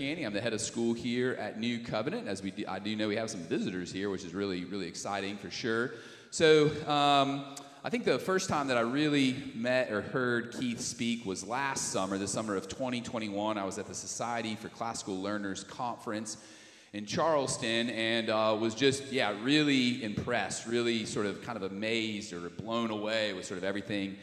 I'm the head of school here at New Covenant. As we do, I do know we have some visitors here, which is really, really exciting for sure. So, um, I think the first time that I really met or heard Keith speak was last summer, the summer of 2021. I was at the Society for Classical Learning Conference in Charleston and uh, was just, yeah, really impressed, really sort of kind of amazed or blown away with sort of everything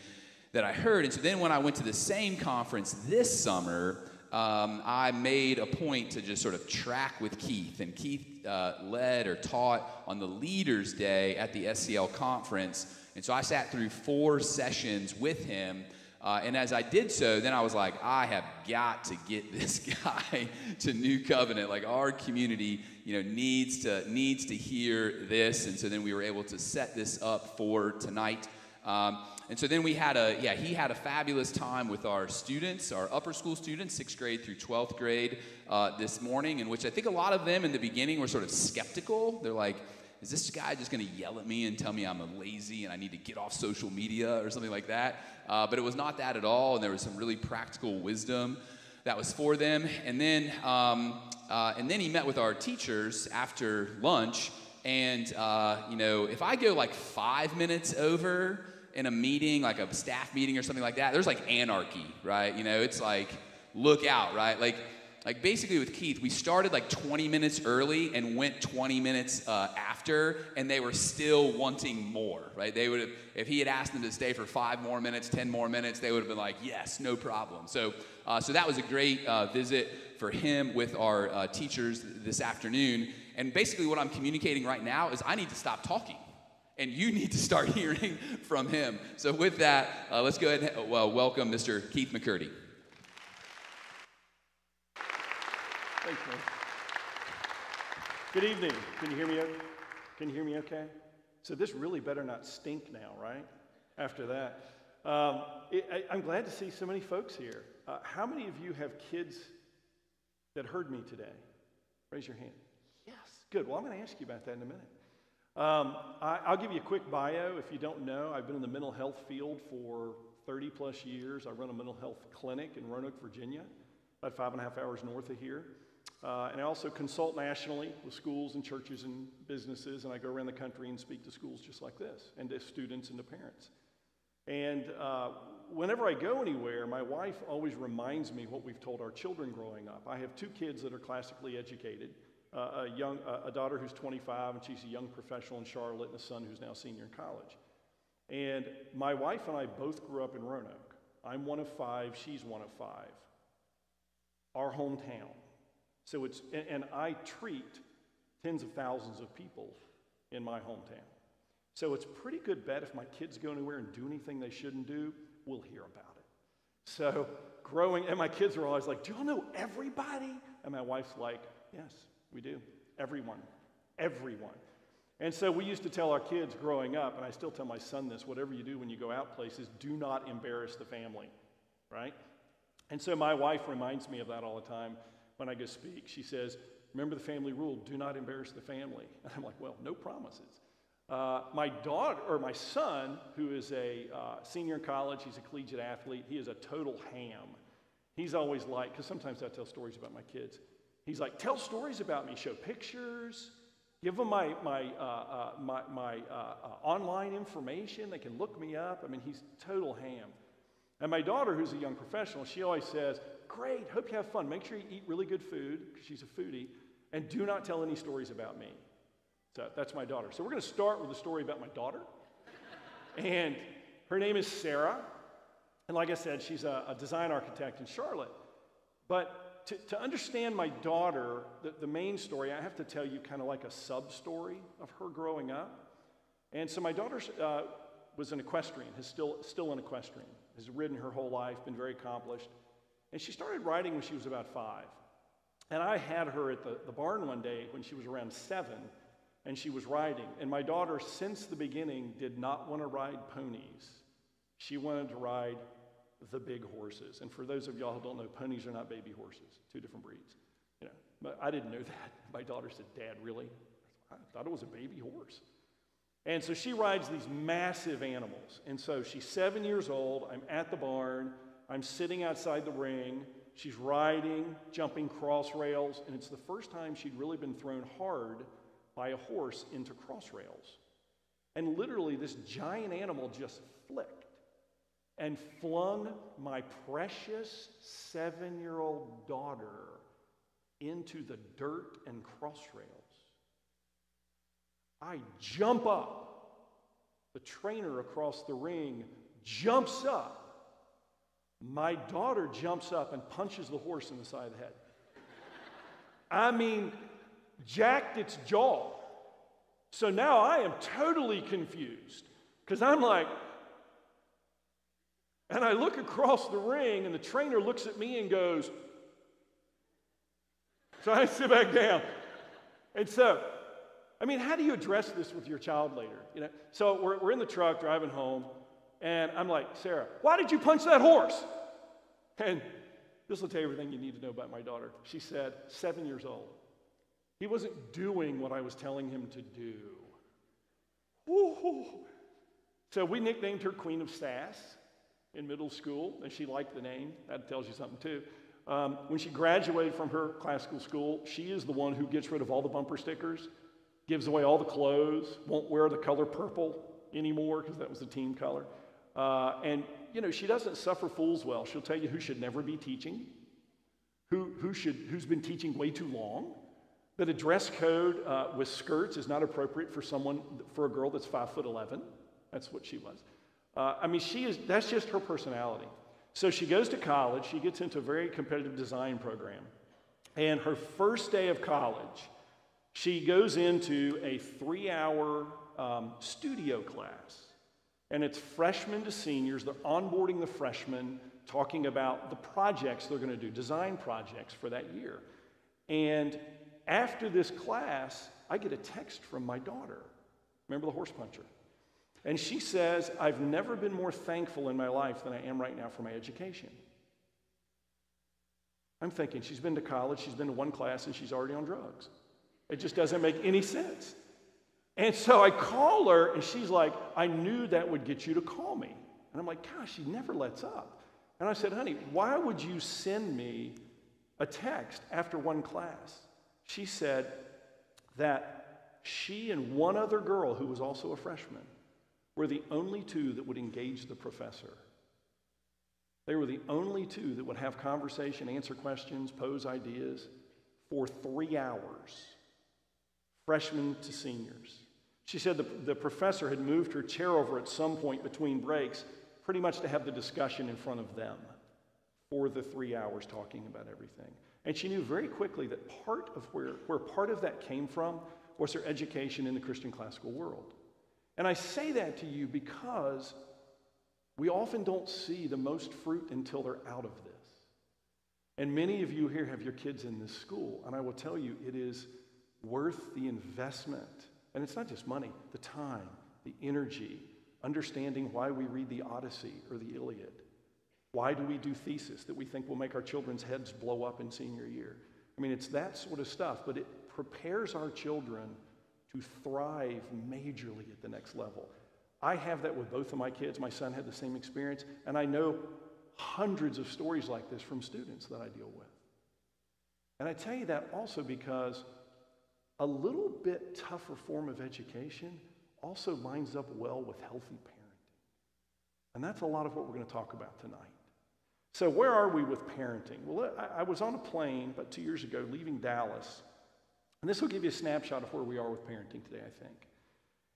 that I heard. And so then when I went to the same conference this summer, um, I made a point to just sort of track with Keith. And Keith uh, led or taught on the Leaders Day at the SCL conference. And so I sat through four sessions with him. Uh, and as I did so, then I was like, I have got to get this guy to New Covenant. Like our community, you know, needs to needs to hear this. And so then we were able to set this up for tonight. Um, and so then we had a, yeah, he had a fabulous time with our students, our upper school students, sixth grade through 12th grade uh, this morning, in which I think a lot of them in the beginning were sort of skeptical. They're like, is this guy just going to yell at me and tell me I'm a lazy and I need to get off social media or something like that? Uh, but it was not that at all, and there was some really practical wisdom that was for them. And then, um, uh, and then he met with our teachers after lunch. And uh, you know, if I go like five minutes over, in a meeting, like a staff meeting or something like that, there's like anarchy, right? You know, it's like, look out, right? Like, like basically with Keith, we started like 20 minutes early and went 20 minutes uh, after, and they were still wanting more, right? They would have, if he had asked them to stay for five more minutes, 10 more minutes, they would have been like, yes, no problem. So, uh, so that was a great uh, visit for him with our uh, teachers this afternoon. And basically, what I'm communicating right now is I need to stop talking and you need to start hearing from him. So, with that, uh, let's go ahead and uh, welcome Mr. Keith McCurdy. Thanks, man. Good evening. Can you hear me? Can you hear me okay? So this really better not stink now, right? After that, um, it, I, am glad to see so many folks here. Uh, how many of you have kids that heard me today? Raise your hand. Yes, good. Well, I'm going to ask you about that in a minute. Um, I, will give you a quick bio. If you don't know, I've been in the mental health field for 30 plus years. I run a mental health clinic in Roanoke, Virginia, about five and a half hours north of here. Uh, and I also consult nationally with schools and churches and businesses, and I go around the country and speak to schools just like this, and to students and to parents. And uh, whenever I go anywhere, my wife always reminds me what we've told our children growing up. I have two kids that are classically educated a, young, a daughter who's 25, and she's a young professional in Charlotte, and a son who's now senior in college. And my wife and I both grew up in Roanoke. I'm one of five, she's one of five. Our hometown. So it's, and, and I treat tens of thousands of people in my hometown. So it's pretty good bet if my kids go anywhere and do anything they shouldn't do, we'll hear about it. So growing, and my kids are always like, Do y'all know everybody? And my wife's like, Yes, we do. Everyone. Everyone. And so we used to tell our kids growing up, and I still tell my son this whatever you do when you go out places, do not embarrass the family, right? And so my wife reminds me of that all the time when I go speak. She says, Remember the family rule do not embarrass the family. And I'm like, Well, no promises. Uh, my daughter, or my son, who is a uh, senior in college, he's a collegiate athlete, he is a total ham. He's always like, because sometimes I tell stories about my kids. He's like, tell stories about me, show pictures, give them my, my, uh, uh, my, my uh, online information. They can look me up. I mean, he's total ham. And my daughter, who's a young professional, she always says, Great, hope you have fun. Make sure you eat really good food, because she's a foodie, and do not tell any stories about me. So that's my daughter. So we're going to start with a story about my daughter. and her name is Sarah. And like I said, she's a, a design architect in Charlotte. But to, to understand my daughter, the, the main story, I have to tell you kind of like a sub story of her growing up. And so my daughter uh, was an equestrian, is still, still an equestrian, has ridden her whole life, been very accomplished. And she started riding when she was about five. And I had her at the, the barn one day when she was around seven, and she was riding. And my daughter, since the beginning, did not want to ride ponies. She wanted to ride the big horses. And for those of y'all who don't know, ponies are not baby horses, two different breeds. You know, but I didn't know that. My daughter said, Dad, really? I thought it was a baby horse. And so she rides these massive animals. And so she's seven years old. I'm at the barn. I'm sitting outside the ring. She's riding, jumping cross rails, and it's the first time she'd really been thrown hard by a horse into cross rails. And literally, this giant animal just flicked and flung my precious seven year old daughter into the dirt and cross rails. I jump up. The trainer across the ring jumps up. My daughter jumps up and punches the horse in the side of the head. I mean, jacked its jaw. So now I am totally confused because I'm like, and I look across the ring, and the trainer looks at me and goes, So I sit back down. And so, I mean, how do you address this with your child later? You know, so we're, we're in the truck driving home, and I'm like, Sarah, why did you punch that horse? And this will tell you everything you need to know about my daughter. She said, seven years old. He wasn't doing what I was telling him to do. Ooh. So we nicknamed her Queen of Sass in middle school, and she liked the name. That tells you something, too. Um, when she graduated from her classical school, she is the one who gets rid of all the bumper stickers, gives away all the clothes, won't wear the color purple anymore because that was the team color. Uh, and, you know, she doesn't suffer fools well. She'll tell you who should never be teaching, who, who should, who's been teaching way too long, that a dress code uh, with skirts is not appropriate for someone, for a girl that's five foot 11. That's what she was. Uh, I mean, she is, that's just her personality. So she goes to college, she gets into a very competitive design program. And her first day of college, she goes into a three hour um, studio class. And it's freshmen to seniors, they're onboarding the freshmen, talking about the projects they're going to do, design projects for that year. And after this class, I get a text from my daughter. Remember the horse puncher? And she says, I've never been more thankful in my life than I am right now for my education. I'm thinking she's been to college, she's been to one class, and she's already on drugs. It just doesn't make any sense. And so I call her, and she's like, I knew that would get you to call me. And I'm like, gosh, she never lets up. And I said, honey, why would you send me a text after one class? She said that she and one other girl who was also a freshman were the only two that would engage the professor. They were the only two that would have conversation, answer questions, pose ideas for three hours, freshmen to seniors. She said the, the professor had moved her chair over at some point between breaks, pretty much to have the discussion in front of them for the three hours talking about everything. And she knew very quickly that part of where, where part of that came from was her education in the Christian classical world. And I say that to you because we often don't see the most fruit until they're out of this. And many of you here have your kids in this school, and I will tell you it is worth the investment. And it's not just money, the time, the energy, understanding why we read the Odyssey or the Iliad. Why do we do thesis that we think will make our children's heads blow up in senior year? I mean, it's that sort of stuff, but it prepares our children to thrive majorly at the next level. I have that with both of my kids. My son had the same experience, and I know hundreds of stories like this from students that I deal with. And I tell you that also because a little bit tougher form of education also lines up well with healthy parenting. And that's a lot of what we're going to talk about tonight. So, where are we with parenting? Well, I, I was on a plane about two years ago leaving Dallas and this will give you a snapshot of where we are with parenting today, I think.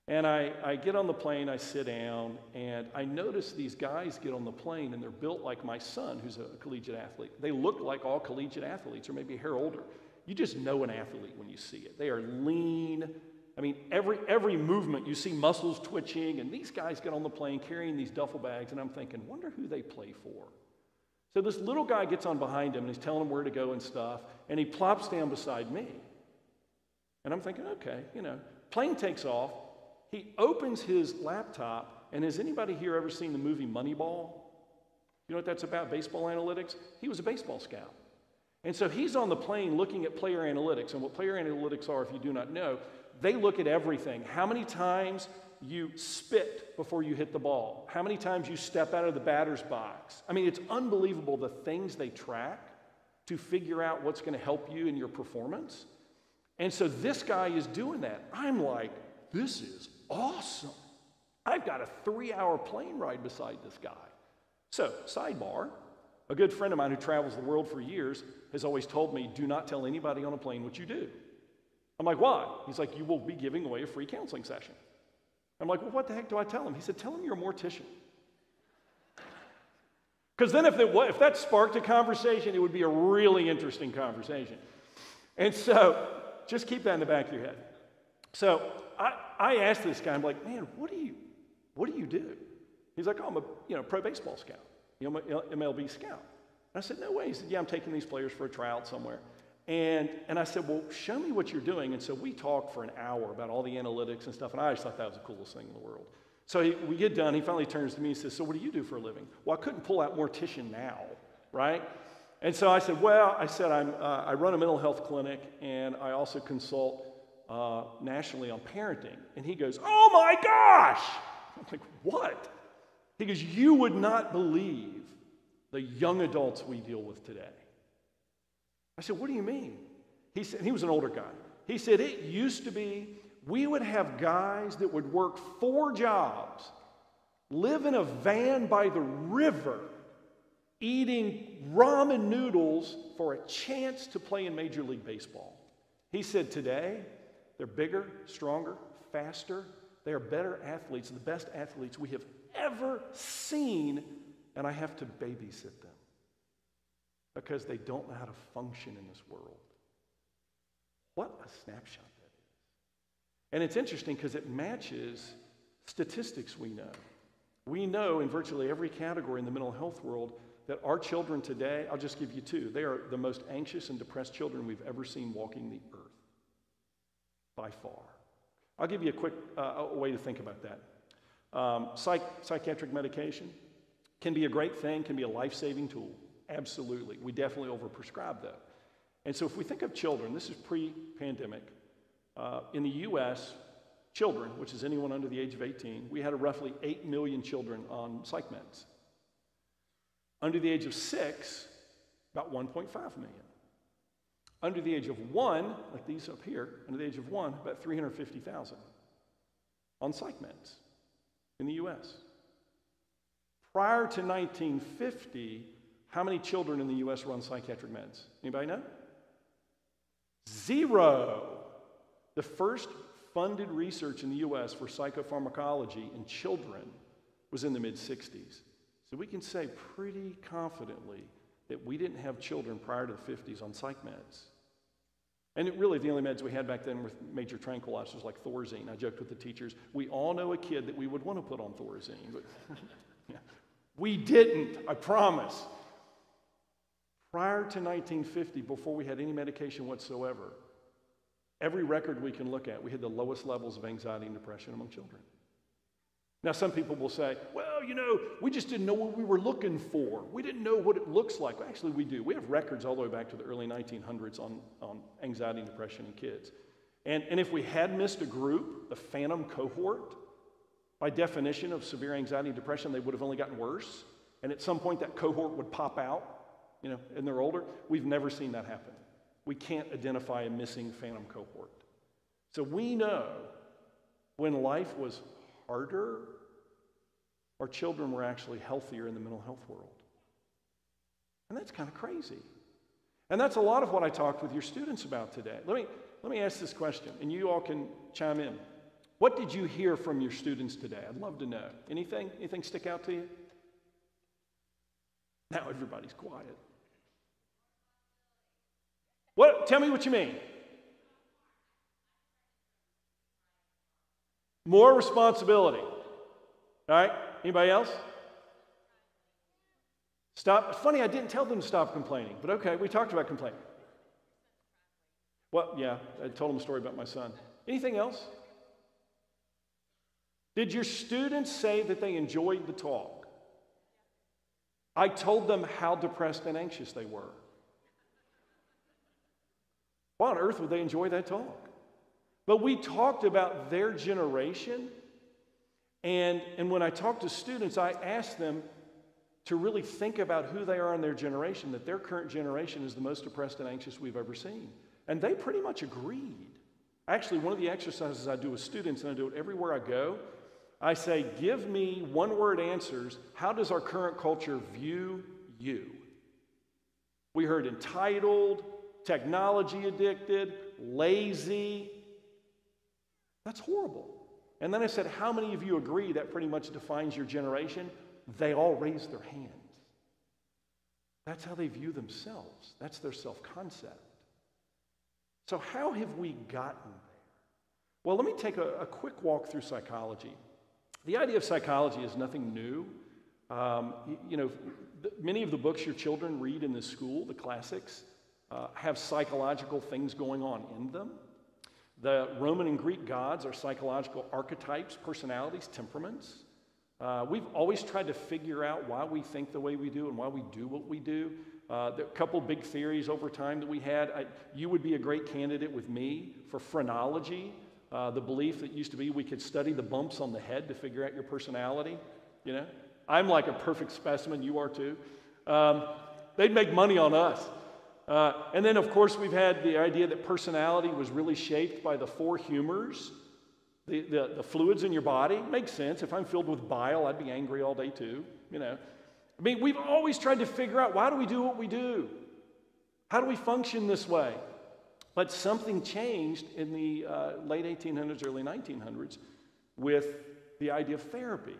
And I, I get on the plane, I sit down, and I notice these guys get on the plane and they're built like my son, who's a collegiate athlete. They look like all collegiate athletes, or maybe a hair older. You just know an athlete when you see it. They are lean. I mean, every, every movement, you see muscles twitching, and these guys get on the plane carrying these duffel bags, and I'm thinking, wonder who they play for. So this little guy gets on behind him, and he's telling him where to go and stuff, and he plops down beside me. And I'm thinking, okay, you know, plane takes off. He opens his laptop, and has anybody here ever seen the movie Moneyball? You know what that's about? Baseball analytics? He was a baseball scout. And so he's on the plane looking at player analytics. And what player analytics are, if you do not know, they look at everything. How many times you spit before you hit the ball? How many times you step out of the batter's box? I mean, it's unbelievable the things they track. to figure out what's going to help you in your performance. And so this guy is doing that. I'm like, this is awesome. I've got a three hour plane ride beside this guy. So, sidebar a good friend of mine who travels the world for years has always told me, do not tell anybody on a plane what you do. I'm like, why? He's like, you will be giving away a free counseling session. I'm like, well, what the heck do I tell him? He said, tell him you're a mortician. Because then, if, it, if that sparked a conversation, it would be a really interesting conversation. And so, just keep that in the back of your head. So, I, I asked this guy, I'm like, man, what do you, what do you do? He's like, oh, I'm a you know, pro baseball scout, you know, MLB scout. And I said, no way. He said, yeah, I'm taking these players for a tryout somewhere. And, and I said, well, show me what you're doing. And so we talked for an hour about all the analytics and stuff. And I just thought that was the coolest thing in the world. So he, we get done. He finally turns to me and says, so what do you do for a living? Well, I couldn't pull out mortician now, right? And so I said, well, I said, I'm, uh, I run a mental health clinic and I also consult uh, nationally on parenting. And he goes, oh my gosh! I'm like, what? He goes, you would not believe the young adults we deal with today. I said, What do you mean? He said, he was an older guy. He said, It used to be we would have guys that would work four jobs, live in a van by the river, eating ramen noodles for a chance to play in Major League Baseball. He said, Today, they're bigger, stronger, faster. They are better athletes, the best athletes we have ever seen, and I have to babysit them because they don't know how to function in this world. What a snapshot that is. And it's interesting because it matches statistics we know. We know in virtually every category in the mental health world that our children today, I'll just give you two, they are the most anxious and depressed children we've ever seen walking the earth by far. I'll give you a quick uh, way to think about that. Um, psych- psychiatric medication can be a great thing, can be a life saving tool. Absolutely. We definitely overprescribe though. And so if we think of children, this is pre pandemic. Uh, in the US, children, which is anyone under the age of 18, we had roughly 8 million children on psych meds. Under the age of six, about 1.5 million. Under the age of one, like these up here, under the age of one, about 350,000 on psych meds in the US. Prior to 1950, how many children in the US were on psychiatric meds? Anybody know? Zero. The first funded research in the US for psychopharmacology in children was in the mid 60s. So we can say pretty confidently that we didn't have children prior to the 50s on psych meds. And it really, the only meds we had back then were major tranquilizers like Thorazine. I joked with the teachers, we all know a kid that we would want to put on Thorazine, but we didn't, I promise. Prior to 1950, before we had any medication whatsoever, every record we can look at, we had the lowest levels of anxiety and depression among children. Now, some people will say, well, you know, we just didn't know what we were looking for. We didn't know what it looks like. Actually, we do. We have records all the way back to the early 1900s on, on anxiety and depression in kids. And, and if we had missed a group, the phantom cohort, by definition of severe anxiety and depression, they would have only gotten worse. And at some point, that cohort would pop out you know, and they're older. We've never seen that happen. We can't identify a missing phantom cohort. So we know when life was harder, our children were actually healthier in the mental health world. And that's kind of crazy. And that's a lot of what I talked with your students about today. Let me, let me ask this question, and you all can chime in. What did you hear from your students today? I'd love to know. Anything? Anything stick out to you? Now everybody's quiet. What? Tell me what you mean. More responsibility. All right? Anybody else? Stop. Funny, I didn't tell them to stop complaining, but okay, we talked about complaining. Well, yeah, I told them a story about my son. Anything else? Did your students say that they enjoyed the talk? I told them how depressed and anxious they were. Why on earth would they enjoy that talk? But we talked about their generation. And, and when I talk to students, I ask them, to really think about who they are in their generation, that their current generation is the most depressed and anxious we've ever seen. And they pretty much agreed. Actually, one of the exercises I do with students, and I do it everywhere I go, I say, give me one word answers. How does our current culture view you? We heard entitled, technology addicted, lazy. That's horrible. And then I said, How many of you agree that pretty much defines your generation? They all raised their hands. That's how they view themselves, that's their self concept. So, how have we gotten there? Well, let me take a, a, quick walk through psychology. The idea of psychology is nothing new. Um, you, you, know, many of the books your children read in the school, the classics, uh, have psychological things going on in them. The Roman and Greek gods are psychological archetypes, personalities, temperaments. Uh, we've always tried to figure out why we think the way we do and why we do what we do. Uh, a couple big theories over time that we had. I, you would be a great candidate with me for phrenology, uh, the belief that used to be we could study the bumps on the head to figure out your personality. You know, I'm like a perfect specimen. You are too. Um, they'd make money on us. Uh, and then, of course, we've had the idea that personality was really shaped by the four humors, the, the, the, fluids in your body. Makes sense. If I'm filled with bile, I'd be angry all day too, you know. I mean, we've always tried to figure out why do we do what we do? How do we function this way? But something changed in the uh, late 1800s, early 1900s with the idea of therapy.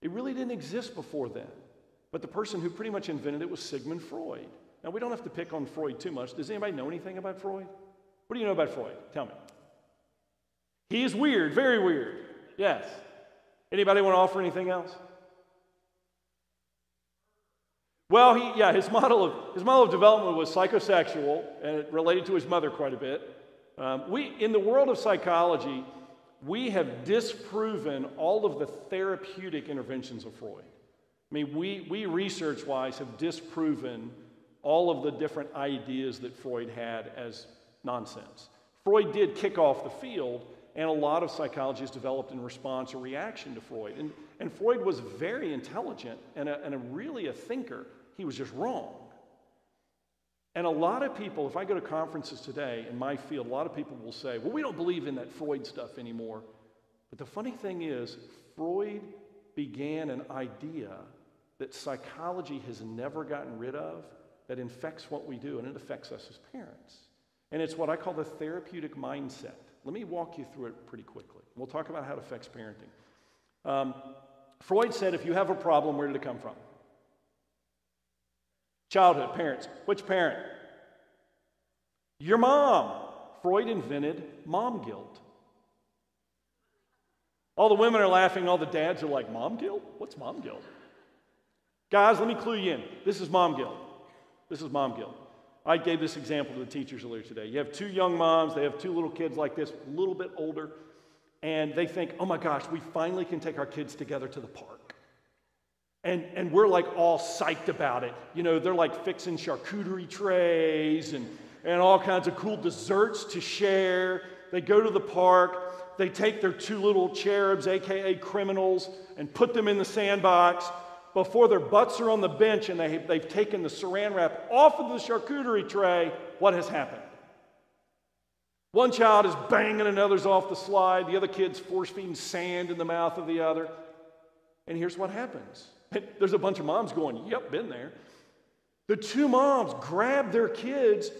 It really didn't exist before then. But the person who pretty much invented it was Sigmund Freud. Now, we don't have to pick on Freud too much. Does anybody know anything about Freud? What do you know about Freud? Tell me. He is weird, very weird. Yes. Anybody want to offer anything else? Well, he, yeah, his model, of, his model of development was psychosexual, and it related to his mother quite a bit. Um, we, in the world of psychology, we have disproven all of the therapeutic interventions of Freud. I mean, we, we research wise have disproven all of the different ideas that Freud had as nonsense. Freud did kick off the field, and a lot of psychologists developed in response or reaction to Freud. And, and Freud was very intelligent and, a, and a really a thinker. He was just wrong. And a lot of people, if I go to conferences today in my field, a lot of people will say, well, we don't believe in that Freud stuff anymore. But the funny thing is, Freud began an idea that psychology has never gotten rid of that infects what we do and it affects us as parents. And it's what I call the therapeutic mindset. Let me walk you through it pretty quickly. We'll talk about how it affects parenting. Um, Freud said if you have a problem, where did it come from? Childhood, parents. Which parent? Your mom. Freud invented mom guilt. All the women are laughing, all the dads are like, Mom guilt? What's mom guilt? Guys, let me clue you in. This is mom guilt. This is mom guilt. I gave this example to the teachers earlier today. You have two young moms, they have two little kids like this, a little bit older, and they think, oh my gosh, we finally can take our kids together to the park. And, and we're like all psyched about it. You know, they're like fixing charcuterie trays and, and all kinds of cool desserts to share. They go to the park, they take their two little cherubs, AKA criminals, and put them in the sandbox before their butts are on the bench and they, they've taken the saran wrap off of the charcuterie tray, what has happened? One child is banging another's off the slide, the other kid's force feeding sand in the mouth of the other. And here's what happens there's a bunch of moms going, Yep, been there. The two moms grab their kids,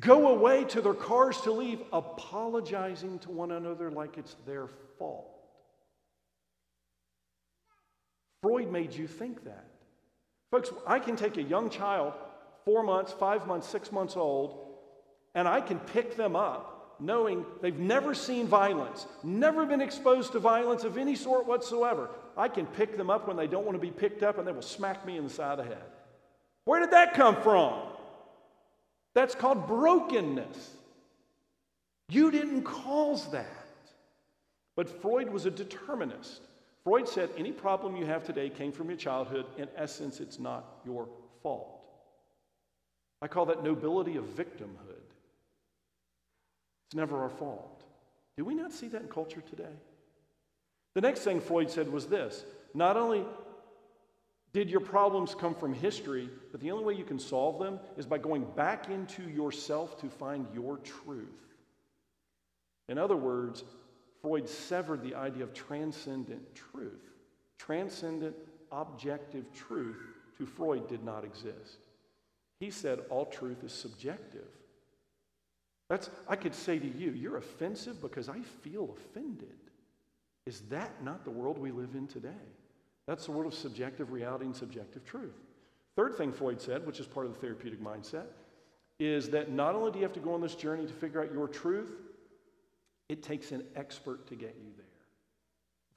go away to their cars to leave, apologizing to one another like it's their fault. Freud made you think that. Folks, I can take a young child, four months, five months, six months old, and I can pick them up knowing they've never seen violence, never been exposed to violence of any sort whatsoever. I can pick them up when they don't want to be picked up and they will smack me in the side of the head. Where did that come from? That's called brokenness. You didn't cause that. But Freud was a determinist. Freud said any problem you have today came from your childhood. In essence, it's not your fault. I call that nobility of victimhood. It's never our fault. Do we not see that in culture today? The next thing Freud said was this not only Did your problems come from history? But the only way you can solve them is by going back into yourself to find your truth. In other words, Freud severed the idea of transcendent truth. Transcendent, objective truth to Freud did not exist. He said all truth is subjective. That's, I could say to you, you're offensive because I feel offended. Is that not the world we live in today? That's the world of subjective reality and subjective truth. Third thing Freud said, which is part of the therapeutic mindset, is that not only do you have to go on this journey to figure out your truth, it takes an expert to get you there.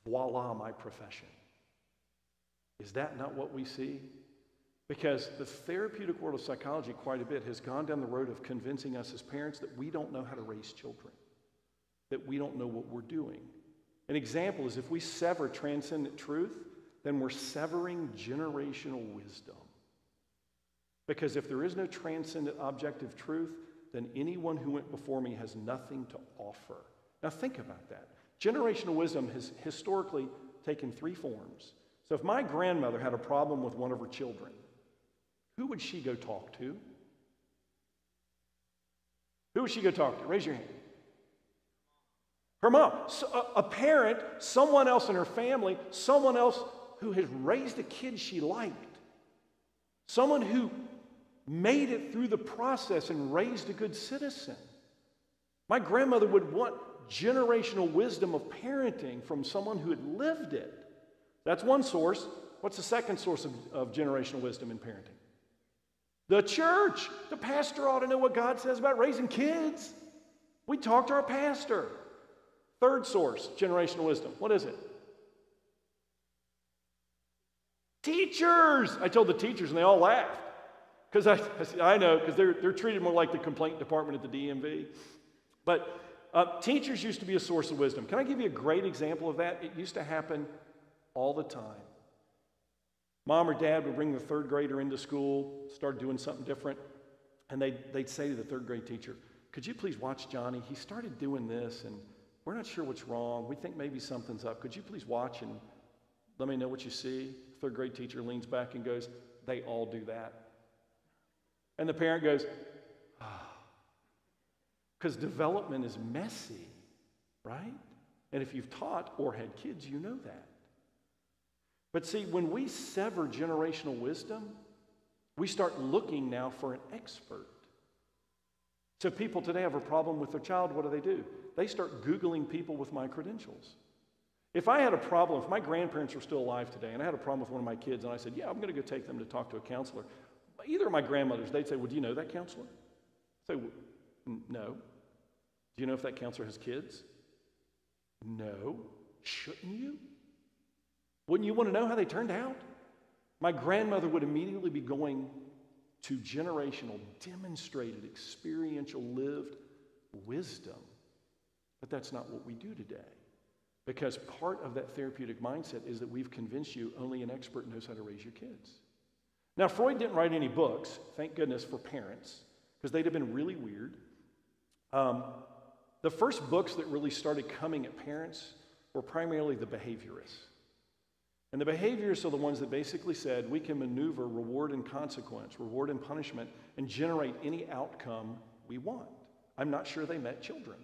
Voila, my profession. Is that not what we see? Because the therapeutic world of psychology, quite a bit, has gone down the road of convincing us as parents that we don't know how to raise children, that we don't know what we're doing. An example is if we sever transcendent truth, then we're severing generational wisdom. Because if there is no transcendent objective truth, then anyone who went before me has nothing to offer. Now, think about that. Generational wisdom has historically taken three forms. So, if my grandmother had a problem with one of her children, who would she go talk to? Who would she go talk to? Raise your hand. Her mom. A parent, someone else in her family, someone else who has raised a kid she liked, someone who made it through the process and raised a good citizen. My grandmother would want generational wisdom of parenting from someone who had lived it. That's one source. What's the second source of, of generational wisdom in parenting? The church. The pastor ought to know what God says about raising kids. We talk to our pastor. Third source, generational wisdom. What is it? Teachers! I told the teachers and they all laughed. Because I, I, know, because they're, they're treated more like the complaint department at the DMV. But uh, teachers used to be a source of wisdom. Can I give you a great example of that? It used to happen all the time. Mom or dad would bring the third grader into school, start doing something different, and they'd, they'd say to the third grade teacher, Could you please watch Johnny? He started doing this, and we're not sure what's wrong. We think maybe something's up. Could you please watch and let me know what you see? Third grade teacher leans back and goes, They all do that. And the parent goes, Ah. Because development is messy, right? And if you've taught or had kids, you know that. But see, when we sever generational wisdom, we start looking now for an expert. So people today have a problem with their child, what do they do? They start Googling people with my credentials. If I had a problem, if my grandparents were still alive today and I had a problem with one of my kids and I said, Yeah, I'm going to go take them to talk to a counselor, either of my grandmothers, they'd say, Well, do you know that counselor? I say, No. Do you know if that counselor has kids? No. Shouldn't you? Wouldn't you want to know how they turned out? My grandmother would immediately be going to generational, demonstrated, experiential, lived wisdom. But that's not what we do today. Because part of that therapeutic mindset is that we've convinced you only an expert knows how to raise your kids. Now, Freud didn't write any books, thank goodness, for parents, because they'd have been really weird. Um, the first books that really started coming at parents were primarily the behaviorists. And the behaviorists are the ones that basically said we can maneuver reward and consequence, reward and punishment, and generate any outcome we want. I'm not sure they met children.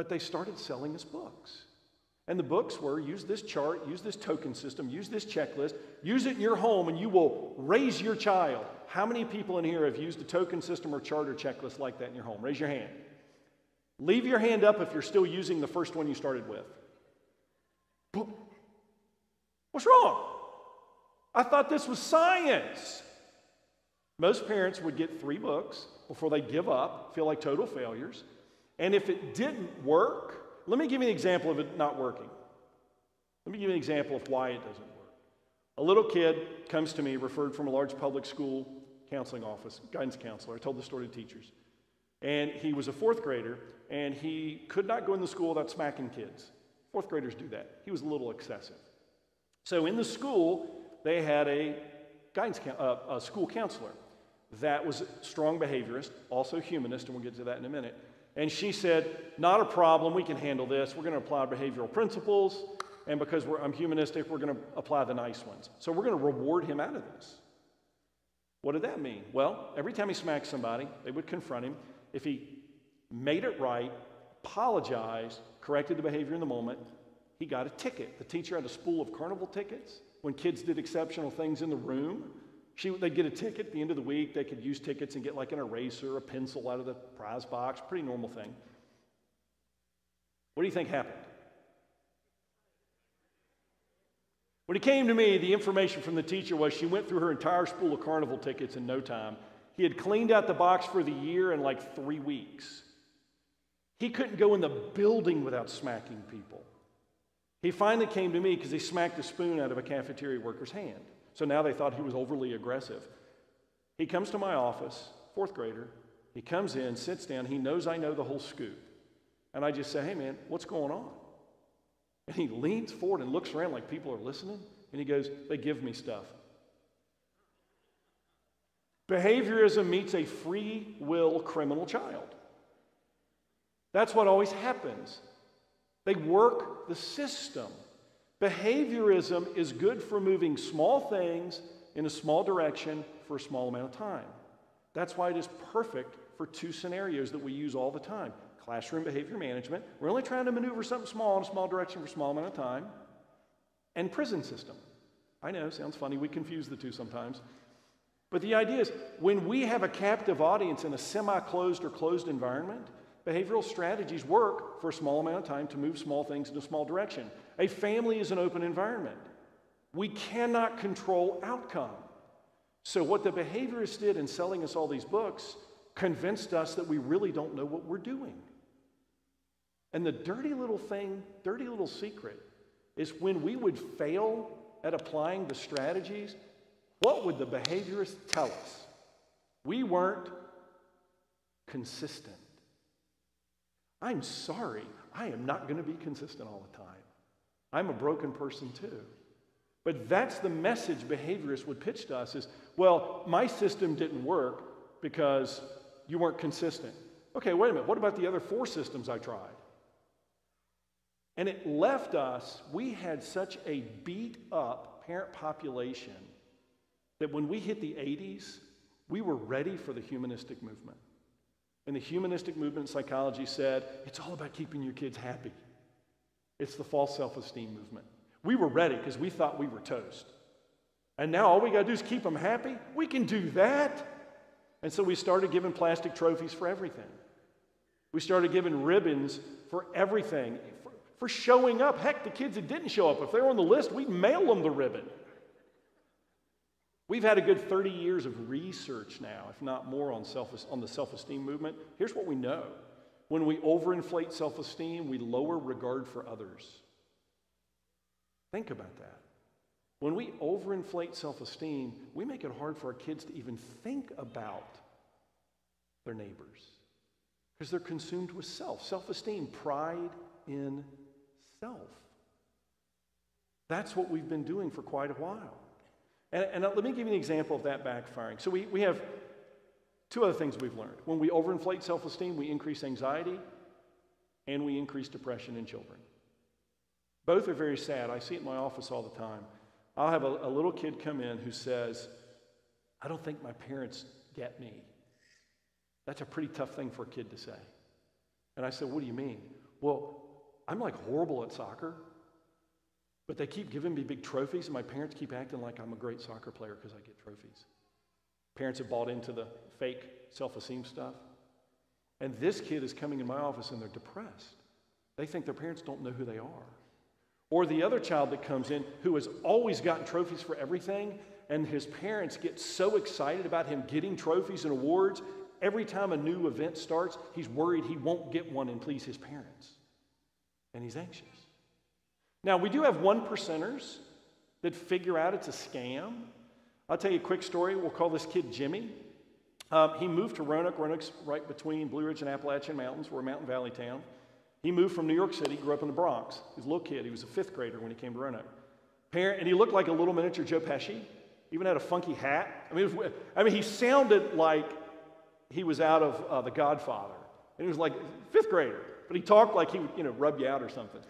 But they started selling us books. And the books were use this chart, use this token system, use this checklist, use it in your home, and you will raise your child. How many people in here have used a token system or chart or checklist like that in your home? Raise your hand. Leave your hand up if you're still using the first one you started with. What's wrong? I thought this was science. Most parents would get three books before they give up, feel like total failures. And if it didn't work, let me give you an example of it not working. Let me give you an example of why it doesn't work. A little kid comes to me, referred from a large public school counseling office, guidance counselor. I told the story to teachers. And he was a fourth grader, and he could not go in the school without smacking kids. Fourth graders do that. He was a little excessive. So in the school, they had a guidance uh, a school counselor that was strong behaviorist, also humanist, and we'll get to that in a minute. And she said, Not a problem, we can handle this. We're going to apply behavioral principles. and because I'm humanistic, we're going to apply the nice ones. So we're going to reward him out of this. What did that mean? Well, every time he smacked somebody, they would confront him. If he made it right, apologized, corrected the behavior in the moment, he got a ticket. The teacher had a spool of carnival tickets. When kids did exceptional things in the room, she, they'd get a ticket at the end of the week. They could use tickets and get like an eraser, a pencil out of the prize box. Pretty normal thing. What do you think happened? When he came to me, the information from the teacher was she went through her entire spool of carnival tickets in no time. He had cleaned out the box for the year in like three weeks. He couldn't go in the building without smacking people. He finally came to me because he smacked a spoon out of a cafeteria worker's hand. So now they thought he was overly aggressive. He comes to my office, fourth grader. He comes in, sits down. He knows I know the whole scoop. And I just say, hey, man, what's going on? And he leans forward and looks around like people are listening. And he goes, They give me stuff. Behaviorism meets a free will criminal child. That's what always happens. They work the system. Behaviorism is good for moving small things in a small direction for a small amount of time. That's why it is perfect for two scenarios that we use all the time classroom behavior management. We're only trying to maneuver something small in a small direction for a small amount of time. And prison system. I know, sounds funny. We confuse the two sometimes. But the idea is when we have a captive audience in a semi closed or closed environment, behavioral strategies work for a small amount of time to move small things in a small direction. A family is an open environment. We cannot control outcome. So, what the behaviorists did in selling us all these books convinced us that we really don't know what we're doing. And the dirty little thing, dirty little secret, is when we would fail at applying the strategies, what would the behaviorists tell us? We weren't consistent. I'm sorry, I am not going to be consistent all the time. I'm a broken person too. But that's the message behaviorists would pitch to us is, well, my system didn't work because you weren't consistent. Okay, wait a minute. What about the other four systems I tried? And it left us, we had such a beat up parent population that when we hit the 80s, we were ready for the humanistic movement. And the humanistic movement in psychology said it's all about keeping your kids happy. It's the false self esteem movement. We were ready because we thought we were toast. And now all we got to do is keep them happy. We can do that. And so we started giving plastic trophies for everything. We started giving ribbons for everything for showing up. Heck, the kids that didn't show up, if they were on the list, we'd mail them the ribbon. We've had a good 30 years of research now, if not more, on, self, on the self esteem movement. Here's what we know when we overinflate self esteem, we lower regard for others. Think about that. When we overinflate self esteem, we make it hard for our kids to even think about their neighbors because they're consumed with self, self esteem, pride in self. That's what we've been doing for quite a while. And, and let me give you an example of that backfiring. So we, we have two other things we've learned. When we overinflate self esteem, we increase anxiety and we increase depression in children. Both are very sad. I see it in my office all the time. I'll have a, a little kid come in who says, I don't think my parents get me. That's a pretty tough thing for a kid to say. And I said, What do you mean? Well, I'm like horrible at soccer, but they keep giving me big trophies, and my parents keep acting like I'm a great soccer player because I get trophies. Parents have bought into the fake self esteem stuff. And this kid is coming in my office and they're depressed. They think their parents don't know who they are. Or the other child that comes in who has always gotten trophies for everything, and his parents get so excited about him getting trophies and awards. Every time a new event starts, he's worried he won't get one and please his parents and he's anxious. Now, we do have one percenters that figure out it's a scam. I'll tell you a quick story. We'll call this kid Jimmy. Um, he moved to Roanoke. Roanoke's right between Blue Ridge and Appalachian Mountains. We're a mountain valley town. He moved from New York City, grew up in the Bronx. He was a little kid. He was a fifth grader when he came to Roanoke. Parent, and he looked like a little miniature Joe Pesci. Even had a funky hat. I mean, was, I mean, he sounded like he was out of uh, The Godfather. And he was like fifth grader but he talked like he would, you know, rub you out or something.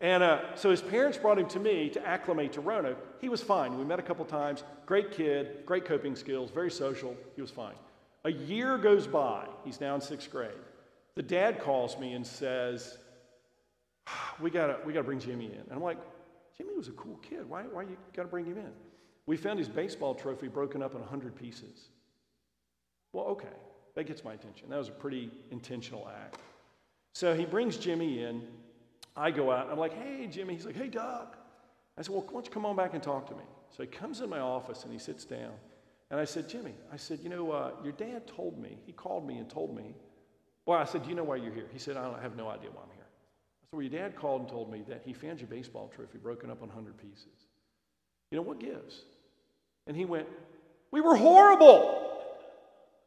And uh, so his parents brought him to me to acclimate to Roanoke. He was fine. We met a couple times. Great kid, great coping skills, very social. He was fine. A year goes by. He's now in sixth grade. The dad calls me and says, "We gotta, we gotta bring Jimmy in." And I'm like, "Jimmy was a cool kid. Why, why you gotta bring him in?" We found his baseball trophy broken up in 100 pieces. Well, okay, that gets my attention. That was a pretty intentional act. So he brings Jimmy in. I go out. And I'm like, hey, Jimmy. He's like, hey, Doug. I said, well, why don't you come on back and talk to me? So he comes in my office and he sits down. And I said, Jimmy, I said, you know, uh, your dad told me, he called me and told me. Well, I said, do you know why you're here? He said, I, don't, I have no idea why I'm here. I said, well, your dad called and told me that he found your baseball trophy broken up in 100 pieces. You know, what gives? And he went, we were horrible.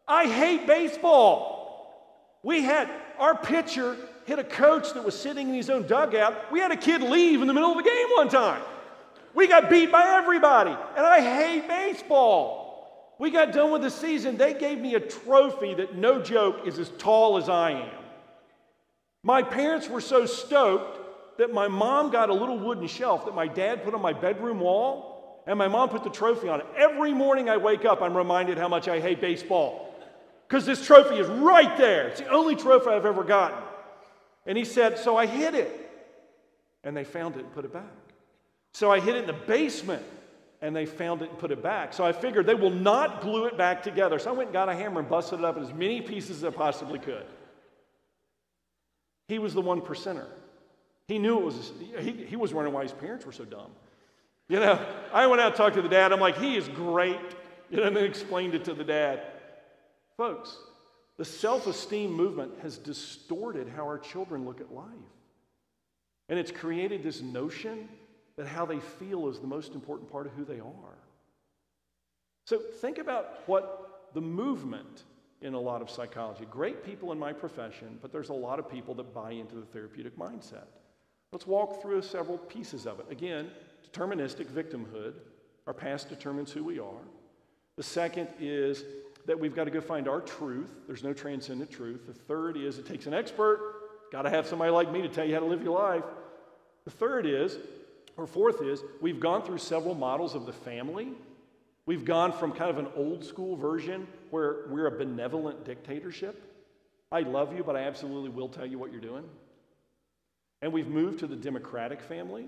I hate baseball. We had our pitcher hit a coach that was sitting in his own dugout. We had a kid leave in the middle of the game one time. We got beat by everybody, and I hate baseball. We got done with the season. They gave me a trophy that, no joke, is as tall as I am. My parents were so stoked that my mom got a little wooden shelf that my dad put on my bedroom wall, and my mom put the trophy on it. Every morning I wake up, I'm reminded how much I hate baseball because this trophy is right there. It's the only trophy I've ever gotten. And he said, So I hid it. And they found it and put it back. So I hid it in the basement and they found it and put it back. So I figured they will not glue it back together. So I went and got a hammer and busted it up in as many pieces as I possibly could. He was the one percenter. He knew it was, he, he was wondering why his parents were so dumb. You know, I went out and talked to the dad. I'm like, he is great. You know, and then explained it to the dad. Folks, the self esteem movement has distorted how our children look at life. And it's created this notion that how they feel is the most important part of who they are. So think about what the movement in a lot of psychology. Great people in my profession, but there's a lot of people that buy into the therapeutic mindset. Let's walk through several pieces of it. Again, deterministic victimhood. Our past determines who we are. The second is that we've got to go find our truth. There's no transcendent truth. The third is it takes an expert. Got to have somebody like me to tell you how to live your life. The third is, or fourth is, we've gone through several models of the family. We've gone from kind of an old school version where we're a benevolent dictatorship. I love you, but I absolutely will tell you what you're doing. And we've moved to the democratic family.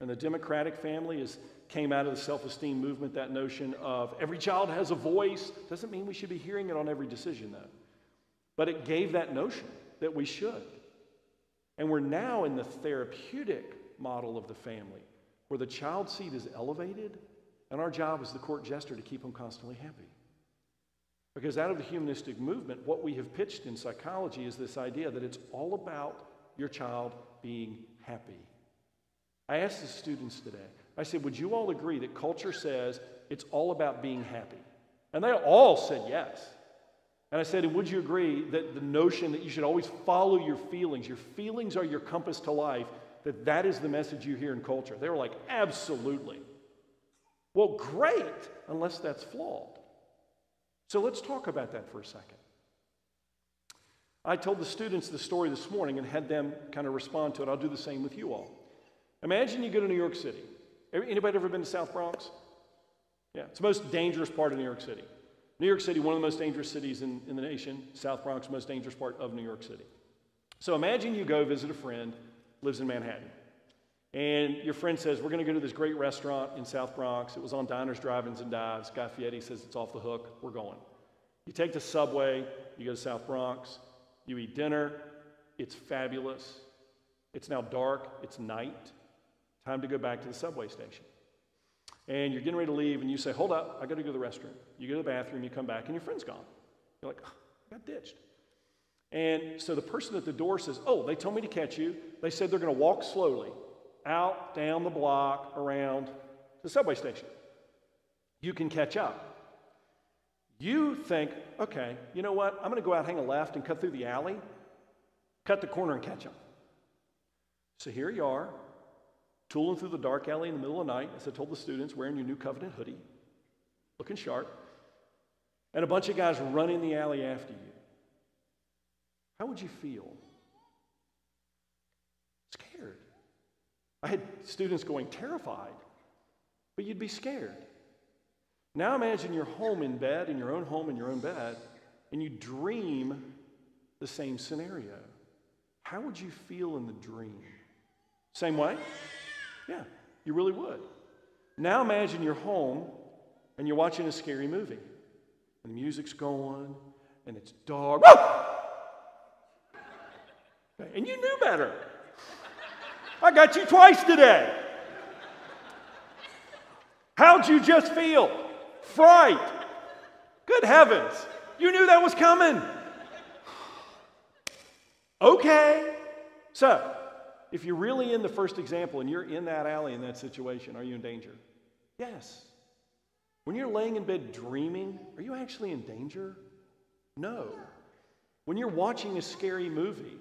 And the democratic family is came out of the self esteem movement, that notion of every child has a voice. Doesn't mean we should be hearing it on every decision, though. But it gave that notion that we should. And we're now in the therapeutic model of the family, where the child seat is elevated, and our job as the court jester to keep them constantly happy. Because out of the humanistic movement, what we have pitched in psychology is this idea that it's all about your child being happy. I asked the students today, I said, Would you all agree that culture says it's all about being happy? And they all said yes. And I said, And would you agree that the notion that you should always follow your feelings, your feelings are your compass to life, that that is the message you hear in culture? They were like, Absolutely. Well, great, unless that's flawed. So let's talk about that for a second. I told the students the story this morning and had them kind of respond to it. I'll do the same with you all. Imagine you go to New York City Anybody ever been to South Bronx? Yeah, it's the most dangerous part of New York City. New York City, one of the most dangerous cities in, in the nation. South Bronx, most dangerous part of New York City. So imagine you go visit a friend, lives in Manhattan. And your friend says, We're going to go to this great restaurant in South Bronx. It was on Diners, Drive-Ins, and Dives. Guy Fieri says it's off the hook. We're going. You take the subway, you go to South Bronx, you eat dinner. It's fabulous. It's now dark, it's night. Time to go back to the subway station. And you're getting ready to leave, and you say, Hold up, I got to go to the restroom. You go to the bathroom, you come back, and your friend's gone. You're like, oh, I got ditched. And so the person at the door says, Oh, they told me to catch you. They said they're going to walk slowly out, down the block, around to the subway station. You can catch up. You think, okay, you know what? I'm going to go out, hang a left, and cut through the alley, cut the corner, and catch up. So here you are, tooling through the dark alley in the middle of the night, as I told the students, wearing your new covenant hoodie, looking sharp, and a bunch of guys running the alley after you. How would you feel? Scared. I had students going terrified, but you'd be scared. Now imagine you're home in bed, in your own home, in your own bed, and you dream the same scenario. How would you feel in the dream? Same way? Yeah, you really would. Now imagine you're home and you're watching a scary movie. And the music's going and it's dark. and you knew better. I got you twice today. How'd you just feel? Fright. Good heavens. You knew that was coming. Okay. So, if you're really in the first example and you're in that alley in that situation, are you in danger? Yes. When you're laying in bed dreaming, are you actually in danger? No. When you're watching a scary movie,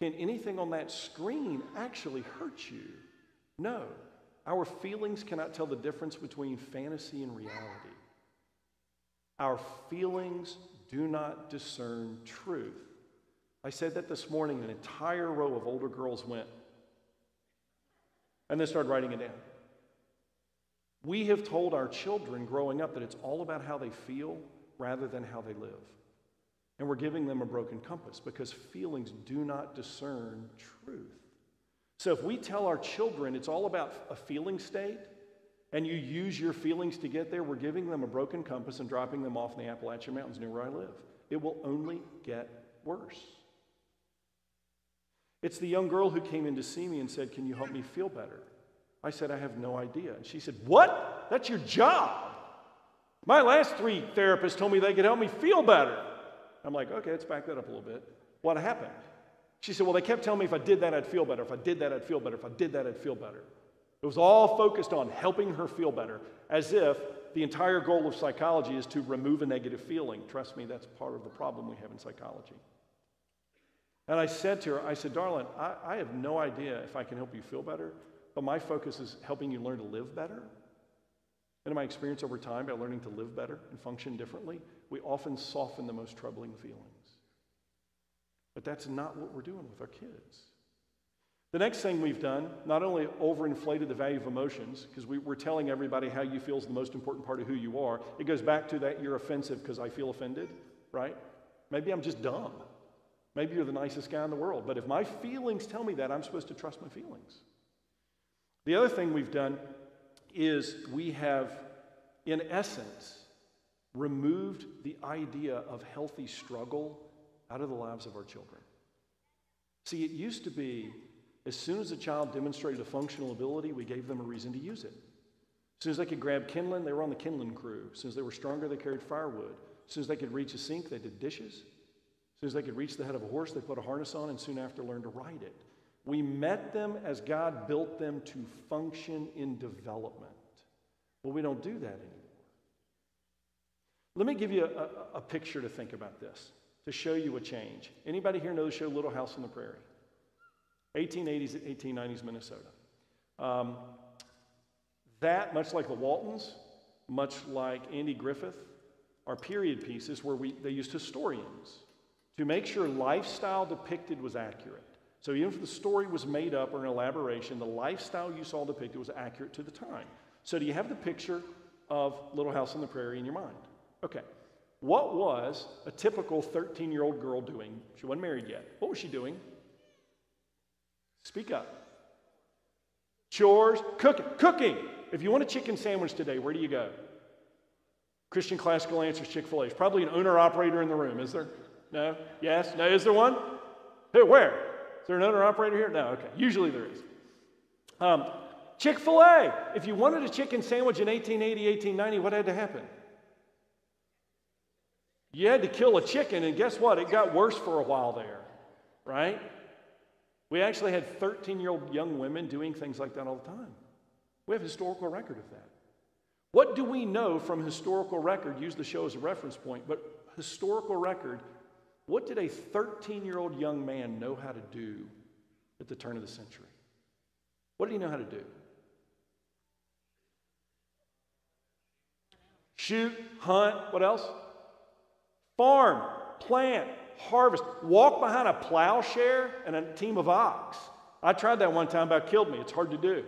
can anything on that screen actually hurt you? No. Our feelings cannot tell the difference between fantasy and reality. Our feelings do not discern truth. I said that this morning, an entire row of older girls went. And they started writing it down. We have told our children growing up that it's all about how they feel rather than how they live. And we're giving them a broken compass because feelings do not discern truth. So if we tell our children it's all about a feeling state and you use your feelings to get there, we're giving them a broken compass and dropping them off in the Appalachian Mountains near where I live. It will only get worse. It's the young girl who came in to see me and said, Can you help me feel better? I said, I have no idea. And she said, What? That's your job. My last three therapists told me they could help me feel better. I'm like, Okay, let's back that up a little bit. What happened? She said, Well, they kept telling me if I did that, I'd feel better. If I did that, I'd feel better. If I did that, I'd feel better. It was all focused on helping her feel better, as if the entire goal of psychology is to remove a negative feeling. Trust me, that's part of the problem we have in psychology. And I said to her, I said, darling, I, I, have no idea if I can help you feel better, but my focus is helping you learn to live better. And in my experience over time, by learning to live better and function differently, we often soften the most troubling feelings. But that's not what we're doing with our kids. The next thing we've done, not only overinflated the value of emotions, because we, are telling everybody how you feel is the most important part of who you are, it goes back to that you're offensive because I feel offended, right? Maybe I'm just dumb. Maybe you're the nicest guy in the world, but if my feelings tell me that, I'm supposed to trust my feelings. The other thing we've done is we have, in essence, removed the idea of healthy struggle out of the lives of our children. See, it used to be as soon as a child demonstrated a functional ability, we gave them a reason to use it. As soon as they could grab kindling, they were on the kindling crew. As soon as they were stronger, they carried firewood. As soon as they could reach a sink, they did dishes soon as they could reach the head of a horse, they put a harness on and soon after learned to ride it. We met them as God built them to function in development. Well, we don't do that anymore. Let me give you a, a, a picture to think about this, to show you a change. Anybody here know the show Little House on the Prairie? 1880s, 1890s Minnesota. Um, that, much like the Waltons, much like Andy Griffith, are period pieces where we, they used historians to make sure lifestyle depicted was accurate. So even if the story was made up or an elaboration, the lifestyle you saw depicted was accurate to the time. So do you have the picture of Little House on the Prairie in your mind? Okay. What was a typical 13 year old girl doing? She wasn't married yet. What was she doing? Speak up. Chores, cooking. Cooking. If you want a chicken sandwich today, where do you go? Christian Classical Answers Chick fil A. Probably an owner operator in the room, is there? No? Yes? No? Is there one? Who? Where? Is there another operator here? No. Okay. Usually there is. Um, Chick fil A. If you wanted a chicken sandwich in 1880, 1890, what had to happen? You had to kill a chicken, and guess what? It got worse for a while there, right? We actually had 13 year old young women doing things like that all the time. We have historical record of that. What do we know from historical record? Use the show as a reference point, but historical record what did a 13 year old young man know how to do at the turn of the century? What did he know how to do? Shoot, hunt, what else? Farm, plant, harvest, walk behind a plowshare and a team of ox. I tried that one time, about killed me. It's hard to do.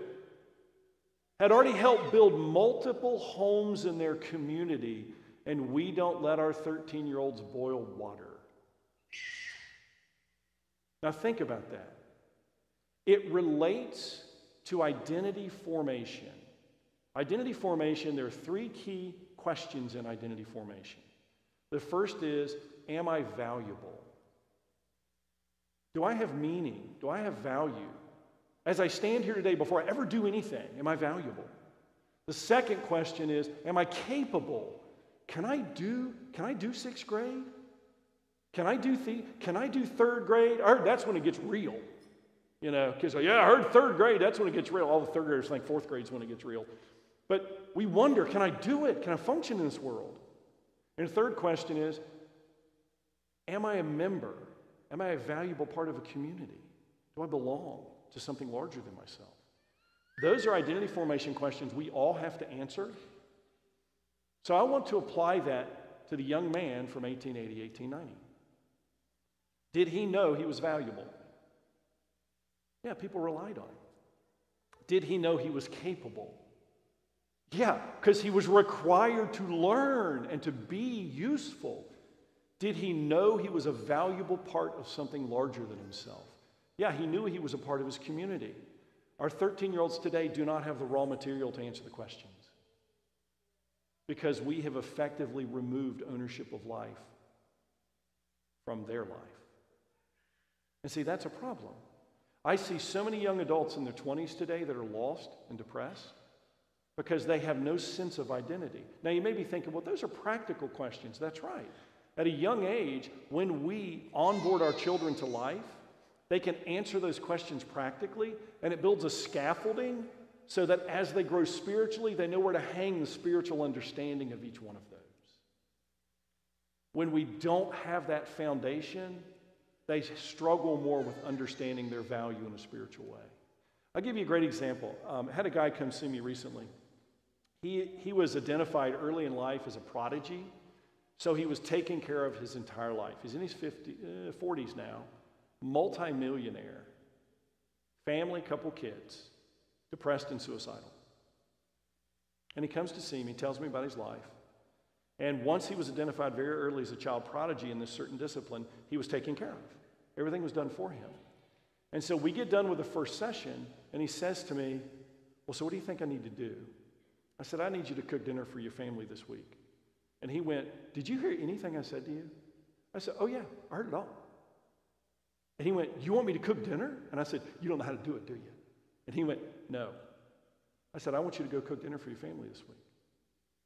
Had already helped build multiple homes in their community, and we don't let our 13 year olds boil water. Now, think about that. It relates to identity formation. Identity formation, there are three key questions in identity formation. The first is Am I valuable? Do I have meaning? Do I have value? As I stand here today, before I ever do anything, am I valuable? The second question is Am I capable? Can I do, can I do sixth grade? Can I do, th- can I do third grade? Or that's when it gets real. You know, because, uh, yeah, I heard third grade, that's when it gets real. All the third graders think fourth grade is when it gets real. But we wonder, can I do it? Can I function in this world? And the third question is, am I a member? Am I a valuable part of a community? Do I belong to something larger than myself? Those are identity formation questions we all have to answer. So I want to apply that to the young man from 1880, 1890. Did he know he was valuable? Yeah, people relied on him. Did he know he was capable? Yeah, because he was required to learn and to be useful. Did he know he was a valuable part of something larger than himself? Yeah, he knew he was a part of his community. Our 13 year olds today do not have the raw material to answer the questions because we have effectively removed ownership of life from their life. And see, that's a problem. I see so many young adults in their 20s today that are lost and depressed because they have no sense of identity. Now, you may be thinking, well, those are practical questions. That's right. At a young age, when we onboard our children to life, they can answer those questions practically, and it builds a scaffolding so that as they grow spiritually, they know where to hang the spiritual understanding of each one of those. When we don't have that foundation, they struggle more with understanding their value in a spiritual way. I'll give you a great example. Um, I had a guy come see me recently. He, he was identified early in life as a prodigy, so he was taken care of his entire life. He's in his 50, uh, 40s now, multimillionaire, family, couple kids, depressed and suicidal. And he comes to see me, tells me about his life. And once he was identified very early as a child prodigy in this certain discipline, he was taken care of. Everything was done for him. And so we get done with the first session, and he says to me, Well, so what do you think I need to do? I said, I need you to cook dinner for your family this week. And he went, Did you hear anything I said to you? I said, Oh, yeah, I heard it all. And he went, You want me to cook dinner? And I said, You don't know how to do it, do you? And he went, No. I said, I want you to go cook dinner for your family this week.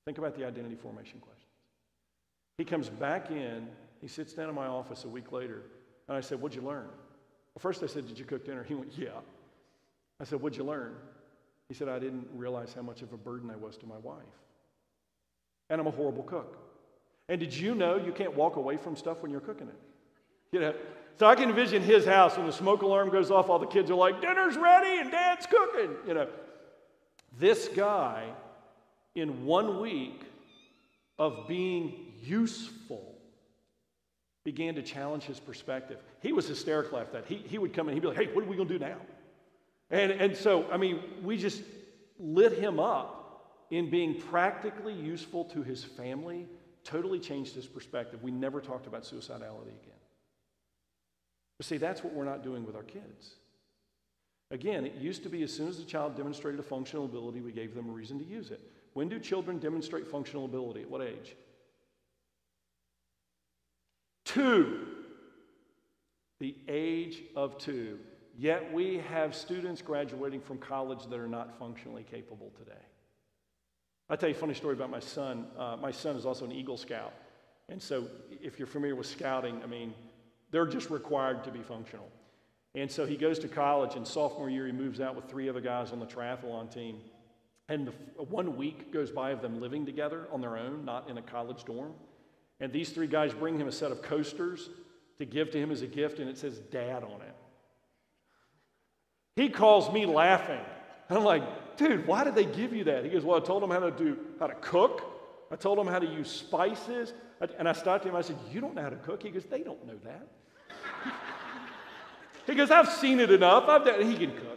Think about the identity formation questions. He comes back in, he sits down in my office a week later, and I said, What'd you learn? Well, first I said, Did you cook dinner? He went, Yeah. I said, What'd you learn? He said, I didn't realize how much of a burden I was to my wife. And I'm a horrible cook. And did you know you can't walk away from stuff when you're cooking it? You know, so I can envision his house when the smoke alarm goes off, all the kids are like, dinner's ready and dad's cooking. You know, this guy in one week of being useful began to challenge his perspective. He was hysterical after that. He, he would come in, he'd be like, hey, what are we going to do now? And, and so, I mean, we just lit him up in being practically useful to his family, totally changed his perspective. We never talked about suicidality again. But see, that's what we're not doing with our kids. Again, it used to be as soon as the child demonstrated a functional ability, we gave them a reason to use it. When do children demonstrate functional ability? At what age? Two. The age of two. Yet we have students graduating from college that are not functionally capable today. I'll tell you a funny story about my son. Uh, my son is also an Eagle Scout. And so, if you're familiar with scouting, I mean, they're just required to be functional. And so he goes to college, and sophomore year, he moves out with three other guys on the triathlon team. And the, one week goes by of them living together on their own, not in a college dorm. And these three guys bring him a set of coasters to give to him as a gift, and it says dad on it. He calls me laughing. I'm like, dude, why did they give you that? He goes, well, I told them how to do, how to cook. I told them how to use spices. And I stopped him. I said, you don't know how to cook? He goes, they don't know that. He goes, I've seen it enough. I've done, he can cook.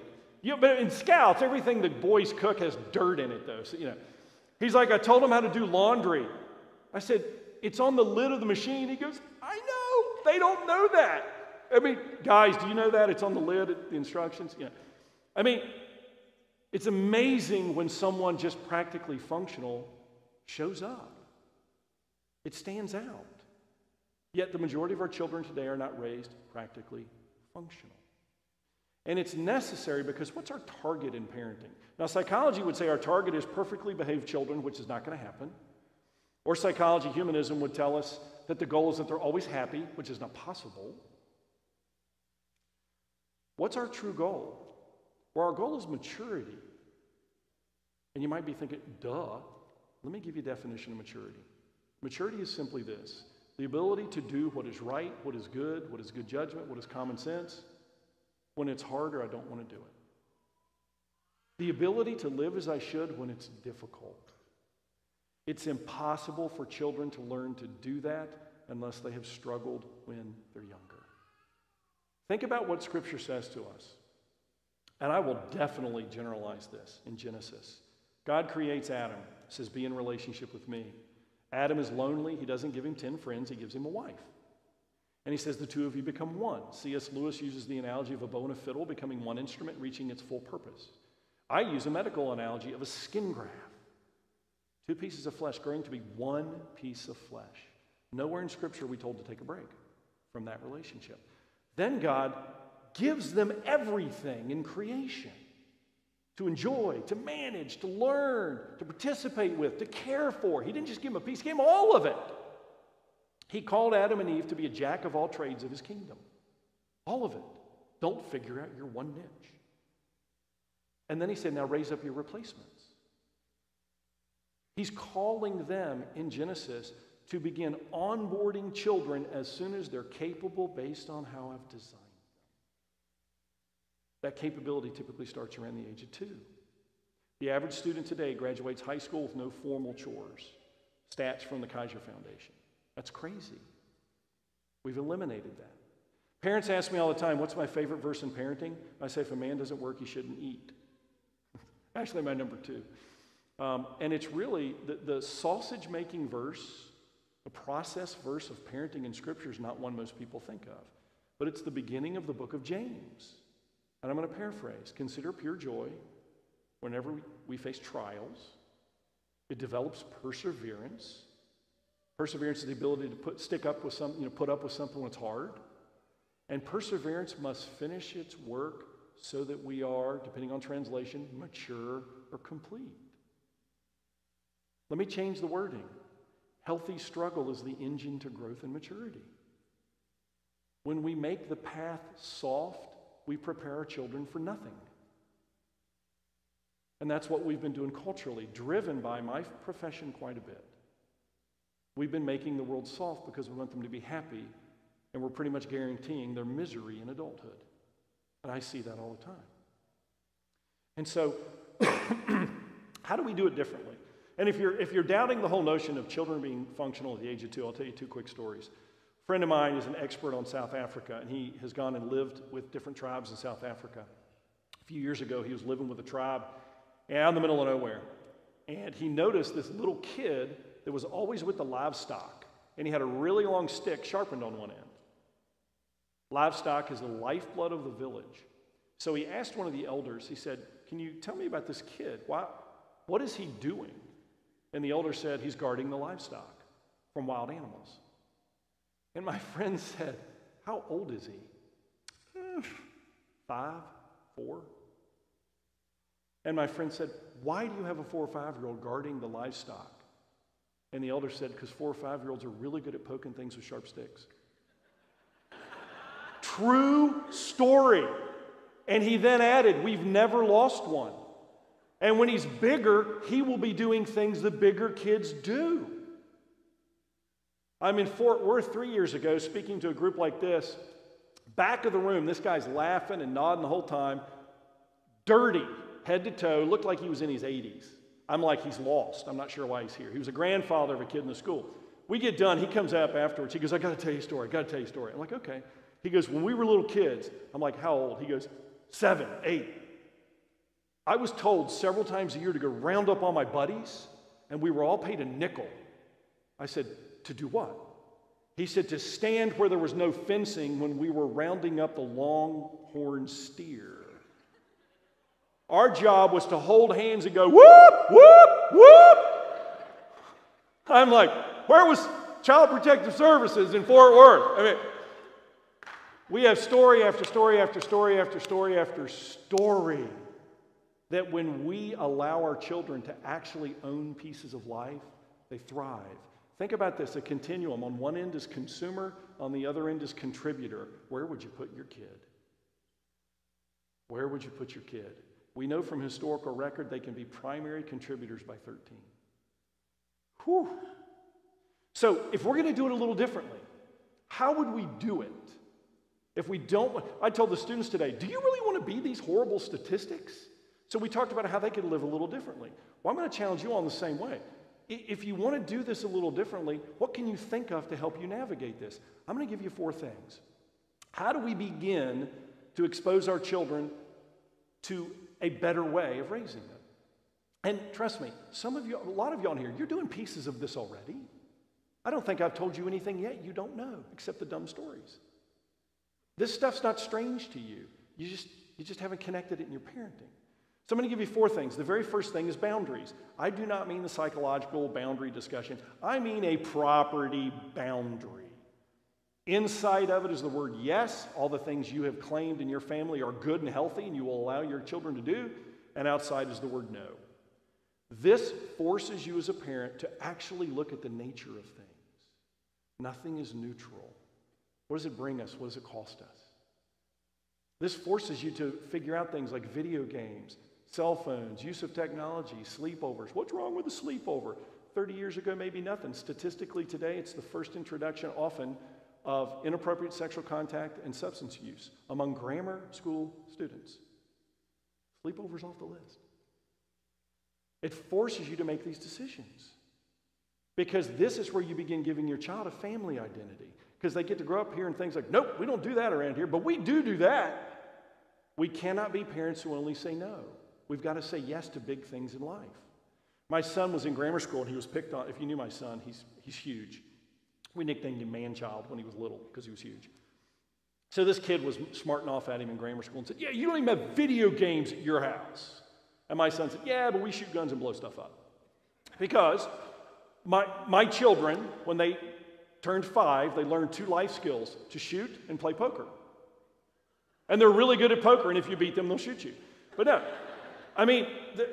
You but in scouts, everything the boys cook has dirt in it, though. So, you know, he's like, I told him how to do laundry. I said, it's on the lid of the machine. He goes, I know. They don't know that. I mean, guys, do you know that? It's on the lid, the instructions? Yeah. I mean, it's amazing when someone just practically functional shows up. It stands out. Yet the majority of our children today are not raised practically functional. And it's necessary because what's our target in parenting? Now, psychology would say our target is perfectly behaved children, which is not going to happen. Or psychology, humanism would tell us that the goal is that they're always happy, which is not possible. What's our true goal? Well, our goal is maturity. And you might be thinking, duh. Let me give you a definition of maturity. Maturity is simply this the ability to do what is right, what is good, what is good judgment, what is common sense, when it's hard or I don't want to do it. The ability to live as I should when it's difficult. It's impossible for children to learn to do that unless they have struggled when they're younger. Think about what Scripture says to us. And I will definitely generalize this in Genesis. God creates Adam, says, Be in relationship with me. Adam is lonely. He doesn't give him 10 friends, he gives him a wife. And he says, The two of you become one. C.S. Lewis uses the analogy of a bow and a fiddle becoming one instrument, reaching its full purpose. I use a medical analogy of a skin graft. Two pieces of flesh growing to be one piece of flesh. Nowhere in Scripture are we told to take a break from that relationship. Then God gives them everything in creation to enjoy, to manage, to learn, to participate with, to care for. He didn't just give them a piece, he gave them all of it. He called Adam and Eve to be a jack of all trades of his kingdom. All of it. Don't figure out your one niche. And then he said, now raise up your replacements. He's calling them in Genesis to begin onboarding children as soon as they're capable based on how I've designed them. That capability typically starts around the age of two. The average student today graduates high school with no formal chores. Stats from the Kaiser Foundation. That's crazy. We've eliminated that. Parents ask me all the time, what's my favorite verse in parenting? I say, if a man doesn't work, he shouldn't eat. Actually, my number two. Um, and it's really the, the sausage making verse, the process verse of parenting in Scripture is not one most people think of, but it's the beginning of the book of James. And I'm going to paraphrase Consider pure joy whenever we, we face trials, it develops perseverance. Perseverance is the ability to put, stick up with some, you know, put up with something when it's hard. And perseverance must finish its work so that we are, depending on translation, mature or complete. Let me change the wording. Healthy struggle is the engine to growth and maturity. When we make the path soft, we prepare our children for nothing. And that's what we've been doing culturally, driven by my profession quite a bit. We've been making the world soft because we want them to be happy, and we're pretty much guaranteeing their misery in adulthood. And I see that all the time. And so, how do we do it differently? And if you're, if you're doubting the whole notion of children being functional at the age of two, I'll tell you two quick stories. A friend of mine is an expert on South Africa, and he has gone and lived with different tribes in South Africa. A few years ago, he was living with a tribe out in the middle of nowhere. And he noticed this little kid that was always with the livestock, and he had a really long stick sharpened on one end. Livestock is the lifeblood of the village. So he asked one of the elders, he said, Can you tell me about this kid? Why, what is he doing? And the elder said, He's guarding the livestock from wild animals. And my friend said, How old is he? Five, four. And my friend said, Why do you have a four or five year old guarding the livestock? And the elder said, Because four or five year olds are really good at poking things with sharp sticks. True story. And he then added, We've never lost one. And when he's bigger, he will be doing things the bigger kids do. I'm in Fort Worth three years ago speaking to a group like this. Back of the room, this guy's laughing and nodding the whole time. Dirty, head to toe, looked like he was in his 80s. I'm like, he's lost. I'm not sure why he's here. He was a grandfather of a kid in the school. We get done, he comes up afterwards. He goes, I got to tell you a story. I got to tell you a story. I'm like, okay. He goes, When we were little kids, I'm like, How old? He goes, Seven, eight. I was told several times a year to go round up all my buddies, and we were all paid a nickel. I said, To do what? He said, To stand where there was no fencing when we were rounding up the longhorn steer. Our job was to hold hands and go, whoop, whoop, whoop. I'm like, where was Child Protective Services in Fort Worth? I mean, we have story after story after story after story after story that when we allow our children to actually own pieces of life, they thrive. Think about this a continuum. On one end is consumer, on the other end is contributor. Where would you put your kid? Where would you put your kid? We know from historical record they can be primary contributors by 13. Whew. So, if we're going to do it a little differently, how would we do it? If we don't, I told the students today, do you really want to be these horrible statistics? So, we talked about how they could live a little differently. Well, I'm going to challenge you all in the same way. If you want to do this a little differently, what can you think of to help you navigate this? I'm going to give you four things. How do we begin to expose our children to a better way of raising them? And trust me, some of you, a lot of y'all here, you're doing pieces of this already. I don't think I've told you anything yet you don't know, except the dumb stories. This stuff's not strange to you. You just, you just haven't connected it in your parenting. So I'm going to give you four things. The very first thing is boundaries. I do not mean the psychological boundary discussion, I mean a property boundary. Inside of it is the word yes. All the things you have claimed in your family are good and healthy and you will allow your children to do. And outside is the word no. This forces you as a parent to actually look at the nature of things. Nothing is neutral. What does it bring us? What does it cost us? This forces you to figure out things like video games, cell phones, use of technology, sleepovers. What's wrong with a sleepover? 30 years ago, maybe nothing. Statistically, today, it's the first introduction often of inappropriate sexual contact and substance use among grammar school students. Sleepovers off the list. It forces you to make these decisions because this is where you begin giving your child a family identity because they get to grow up here and things like, nope, we don't do that around here, but we do do that. We cannot be parents who only say no. We've got to say yes to big things in life. My son was in grammar school and he was picked on. If you knew my son, he's, he's huge. We nicknamed him Manchild when he was little because he was huge. So this kid was smarting off at him in grammar school and said, Yeah, you don't even have video games at your house. And my son said, Yeah, but we shoot guns and blow stuff up. Because my, my children, when they turned five, they learned two life skills to shoot and play poker. And they're really good at poker, and if you beat them, they'll shoot you. But no, I mean,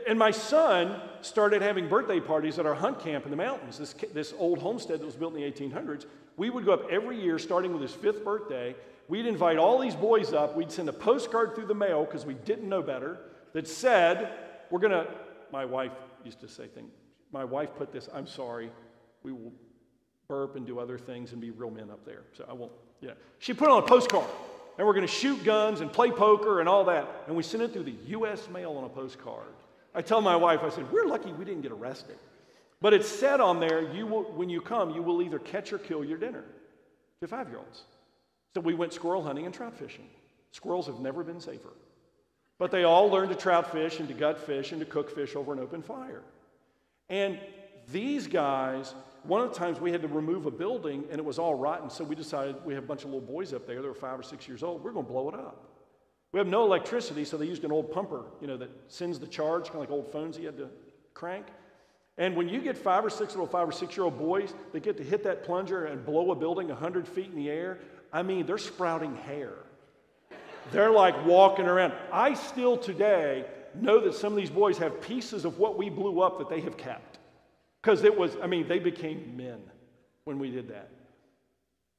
and my son started having birthday parties at our hunt camp in the mountains, this, this old homestead that was built in the 1800s. We would go up every year, starting with his fifth birthday. We'd invite all these boys up. We'd send a postcard through the mail because we didn't know better that said, We're going to, my wife used to say things. My wife put this, I'm sorry, we will burp and do other things and be real men up there. So I won't, yeah. She put on a postcard and we're going to shoot guns and play poker and all that. And we sent it through the U.S. mail on a postcard. I tell my wife, I said, we're lucky we didn't get arrested. But it said on there, you will, when you come, you will either catch or kill your dinner to five year olds. So we went squirrel hunting and trout fishing. Squirrels have never been safer. But they all learned to trout fish and to gut fish and to cook fish over an open fire. And these guys one of the times we had to remove a building and it was all rotten, so we decided we have a bunch of little boys up there. They were five or six years old. We're going to blow it up. We have no electricity, so they used an old pumper, you know, that sends the charge, kind of like old phones you had to crank. And when you get five or six little five or six year old boys that get to hit that plunger and blow a building 100 feet in the air, I mean, they're sprouting hair. They're like walking around. I still today know that some of these boys have pieces of what we blew up that they have kept. Because it was, I mean, they became men when we did that.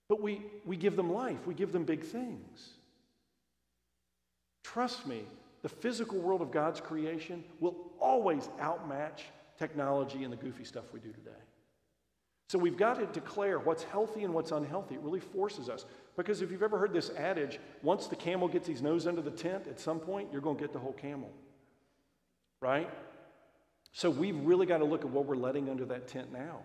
But we, we give them life, we give them big things. Trust me, the physical world of God's creation will always outmatch technology and the goofy stuff we do today. So we've got to declare what's healthy and what's unhealthy. It really forces us. Because if you've ever heard this adage, once the camel gets his nose under the tent, at some point, you're going to get the whole camel. Right? So we've really got to look at what we're letting under that tent now.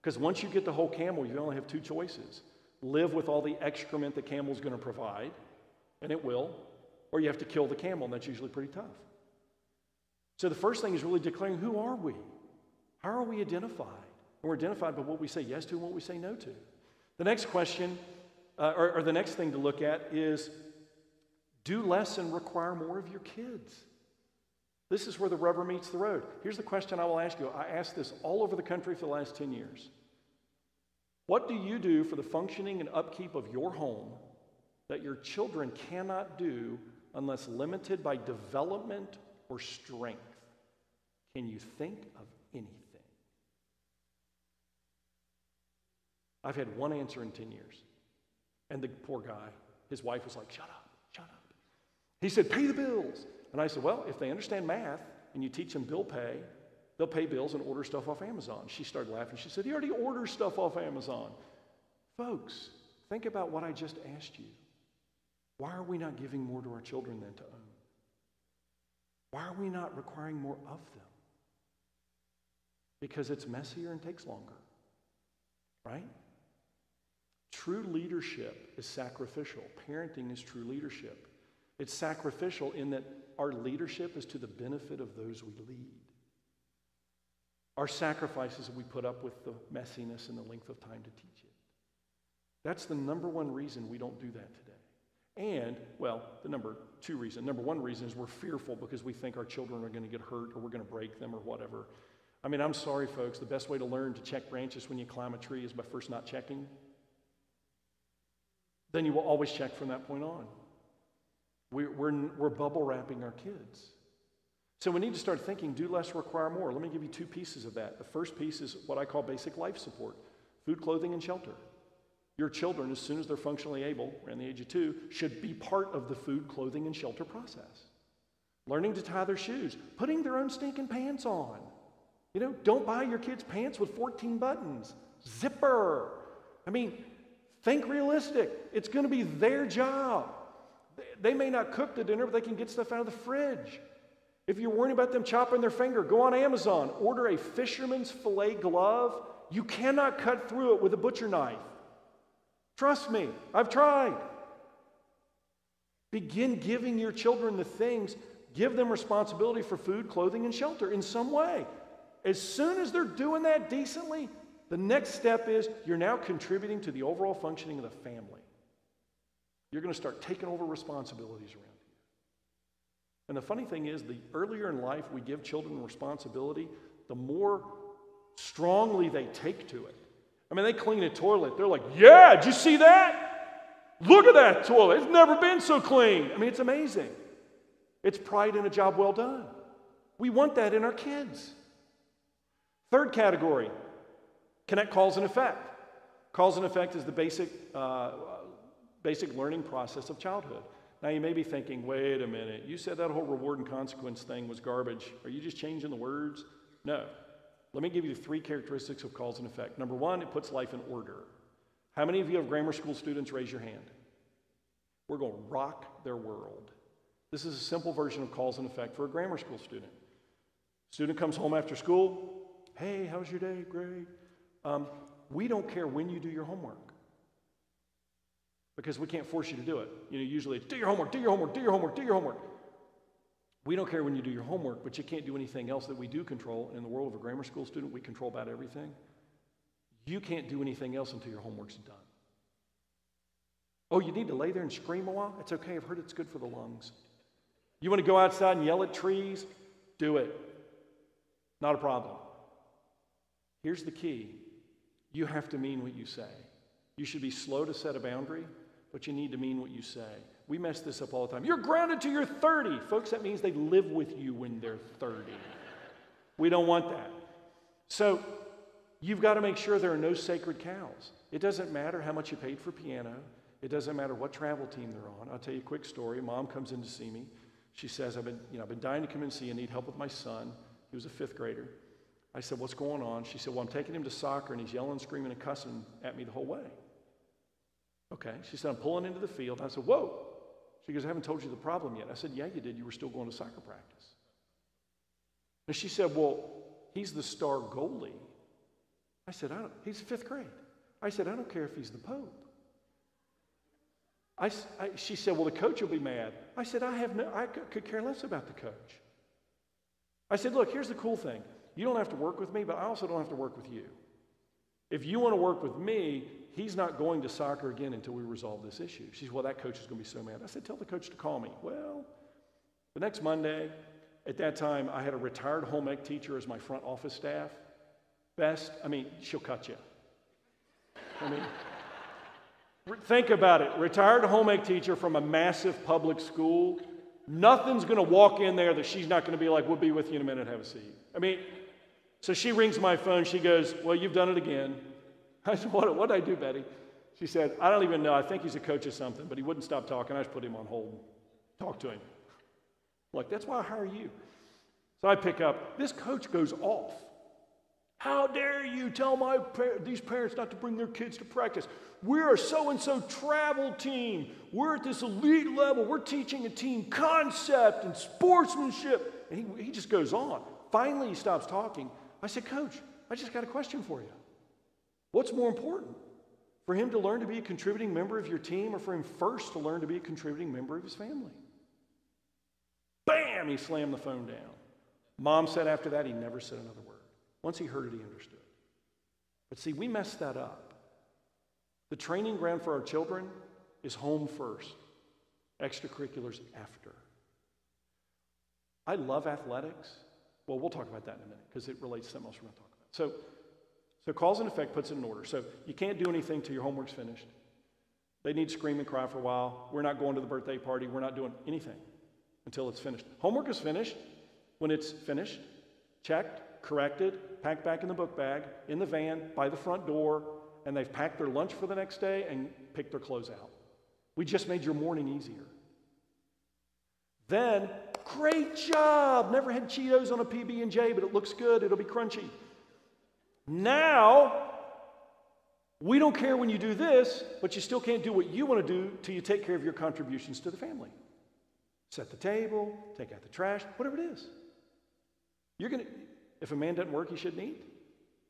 Because once you get the whole camel, you only have two choices live with all the excrement the camel's going to provide, and it will, or you have to kill the camel, and that's usually pretty tough. So the first thing is really declaring who are we? How are we identified? And we're identified by what we say yes to and what we say no to. The next question, uh, or, or the next thing to look at is do less and require more of your kids. This is where the rubber meets the road. Here's the question I will ask you. I asked this all over the country for the last 10 years. What do you do for the functioning and upkeep of your home that your children cannot do unless limited by development or strength? Can you think of anything? I've had one answer in 10 years. And the poor guy, his wife was like, shut up, shut up. He said, pay the bills. And I said, well, if they understand math and you teach them bill pay, they'll pay bills and order stuff off Amazon. She started laughing. She said, he already orders stuff off Amazon. Folks, think about what I just asked you. Why are we not giving more to our children than to own? Why are we not requiring more of them? Because it's messier and takes longer, right? True leadership is sacrificial. Parenting is true leadership. It's sacrificial in that our leadership is to the benefit of those we lead. Our sacrifices that we put up with the messiness and the length of time to teach it. That's the number one reason we don't do that today. And, well, the number two reason. Number one reason is we're fearful because we think our children are going to get hurt or we're going to break them or whatever. I mean, I'm sorry, folks. The best way to learn to check branches when you climb a tree is by first not checking. Then you will always check from that point on. We're, we're, we're bubble wrapping our kids. So we need to start thinking do less, require more. Let me give you two pieces of that. The first piece is what I call basic life support food, clothing, and shelter. Your children, as soon as they're functionally able, around the age of two, should be part of the food, clothing, and shelter process. Learning to tie their shoes, putting their own stinking pants on. You know, don't buy your kids pants with 14 buttons. Zipper. I mean, think realistic. It's going to be their job. They may not cook the dinner, but they can get stuff out of the fridge. If you're worrying about them chopping their finger, go on Amazon, order a fisherman's fillet glove. You cannot cut through it with a butcher knife. Trust me, I've tried. Begin giving your children the things, give them responsibility for food, clothing, and shelter in some way. As soon as they're doing that decently, the next step is you're now contributing to the overall functioning of the family. You're going to start taking over responsibilities around here. And the funny thing is, the earlier in life we give children responsibility, the more strongly they take to it. I mean, they clean a toilet. They're like, yeah, did you see that? Look at that toilet. It's never been so clean. I mean, it's amazing. It's pride in a job well done. We want that in our kids. Third category connect cause and effect. Cause and effect is the basic uh, basic learning process of childhood. Now, you may be thinking, wait a minute, you said that whole reward and consequence thing was garbage. Are you just changing the words? No. Let me give you three characteristics of cause and effect. Number one, it puts life in order. How many of you have grammar school students? Raise your hand. We're going to rock their world. This is a simple version of cause and effect for a grammar school student. Student comes home after school. Hey, how's your day? Great. Um, we don't care when you do your homework because we can't force you to do it. You know, usually it's do your homework, do your homework, do your homework, do your homework. We don't care when you do your homework, but you can't do anything else that we do control. In the world of a grammar school student, we control about everything. You can't do anything else until your homework's done. Oh, you need to lay there and scream a while? It's okay. I've heard it's good for the lungs. You want to go outside and yell at trees? Do it. Not a problem. Here's the key you have to mean what you say. You should be slow to set a boundary, but you need to mean what you say. We mess this up all the time. You're grounded to your 30. Folks, that means they live with you when they're 30. We don't want that. So you've got to make sure there are no sacred cows. It doesn't matter how much you paid for piano. It doesn't matter what travel team they're on. I'll tell you a quick story. Mom comes in to see me. She says, I've been, you know, I've been dying to come and see you. I need help with my son. He was a fifth grader. I said, What's going on? She said, Well, I'm taking him to soccer and he's yelling, screaming, and cussing at me the whole way. Okay. She said, I'm pulling into the field. I said, Whoa. She goes, I haven't told you the problem yet. I said, Yeah, you did. You were still going to soccer practice. And she said, Well, he's the star goalie. I said, I don't, He's fifth grade. I said, I don't care if he's the Pope. I, I, she said, Well, the coach will be mad. I said, I, have no, I could care less about the coach. I said, Look, here's the cool thing. You don't have to work with me, but I also don't have to work with you. If you want to work with me, he's not going to soccer again until we resolve this issue. She said, Well, that coach is going to be so mad. I said, Tell the coach to call me. Well, the next Monday, at that time, I had a retired home ec teacher as my front office staff. Best, I mean, she'll cut you. I mean, think about it. Retired home ec teacher from a massive public school. Nothing's going to walk in there that she's not going to be like, we'll be with you in a minute, have a seat. I mean, so she rings my phone. She goes, Well, you've done it again. I said, What, what did I do, Betty? She said, I don't even know. I think he's a coach or something, but he wouldn't stop talking. I just put him on hold. Talk to him. Like, that's why I hire you. So I pick up. This coach goes off. How dare you tell my these parents not to bring their kids to practice? We're a so and so travel team. We're at this elite level. We're teaching a team concept and sportsmanship. And he, he just goes on. Finally, he stops talking. I said, Coach, I just got a question for you. What's more important? For him to learn to be a contributing member of your team or for him first to learn to be a contributing member of his family? Bam! He slammed the phone down. Mom said after that, he never said another word. Once he heard it, he understood. But see, we messed that up. The training ground for our children is home first, extracurriculars after. I love athletics. Well, we'll talk about that in a minute because it relates to something else we're going to talk about. So, so cause and effect puts it in order. So you can't do anything till your homework's finished. They need to scream and cry for a while. We're not going to the birthday party. We're not doing anything until it's finished. Homework is finished. When it's finished, checked, corrected, packed back in the book bag, in the van, by the front door, and they've packed their lunch for the next day and picked their clothes out. We just made your morning easier. Then, great job. Never had Cheetos on a PB&J, but it looks good. It'll be crunchy. Now, we don't care when you do this, but you still can't do what you want to do till you take care of your contributions to the family. Set the table, take out the trash, whatever it is. You're going to, if a man doesn't work, he shouldn't eat.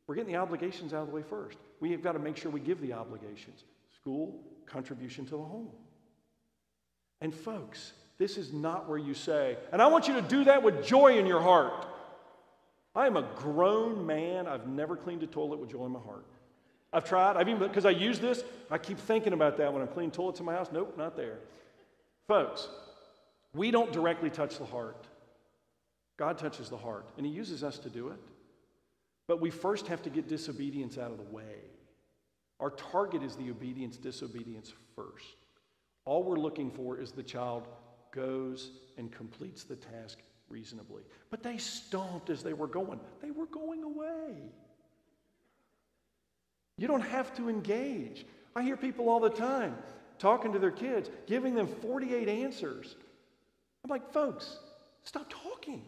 We're getting the obligations out of the way first. We have got to make sure we give the obligations school, contribution to the home. And folks, this is not where you say, and I want you to do that with joy in your heart. I am a grown man. I've never cleaned a toilet with joy in my heart. I've tried. I've even because I use this. I keep thinking about that when I'm cleaning toilets in my house. Nope, not there. Folks, we don't directly touch the heart. God touches the heart, and He uses us to do it. But we first have to get disobedience out of the way. Our target is the obedience, disobedience first. All we're looking for is the child goes and completes the task reasonably. But they stomped as they were going, they were going away. You don't have to engage. I hear people all the time talking to their kids, giving them 48 answers. I'm like, folks, stop talking.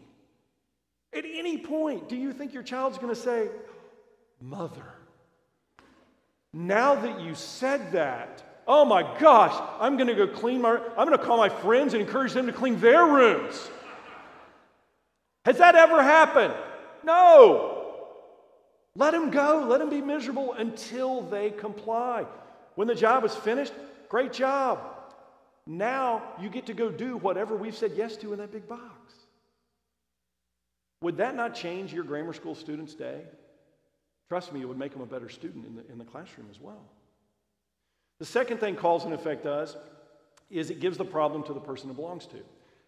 At any point, do you think your child's going to say, Mother, now that you said that, oh my gosh, I'm going to go clean my, I'm going to call my friends and encourage them to clean their rooms. Has that ever happened? No. Let them go. Let them be miserable until they comply. When the job is finished, great job. Now you get to go do whatever we've said yes to in that big box. Would that not change your grammar school student's day? Trust me, it would make them a better student in the, in the classroom as well. The second thing cause and effect does is it gives the problem to the person it belongs to.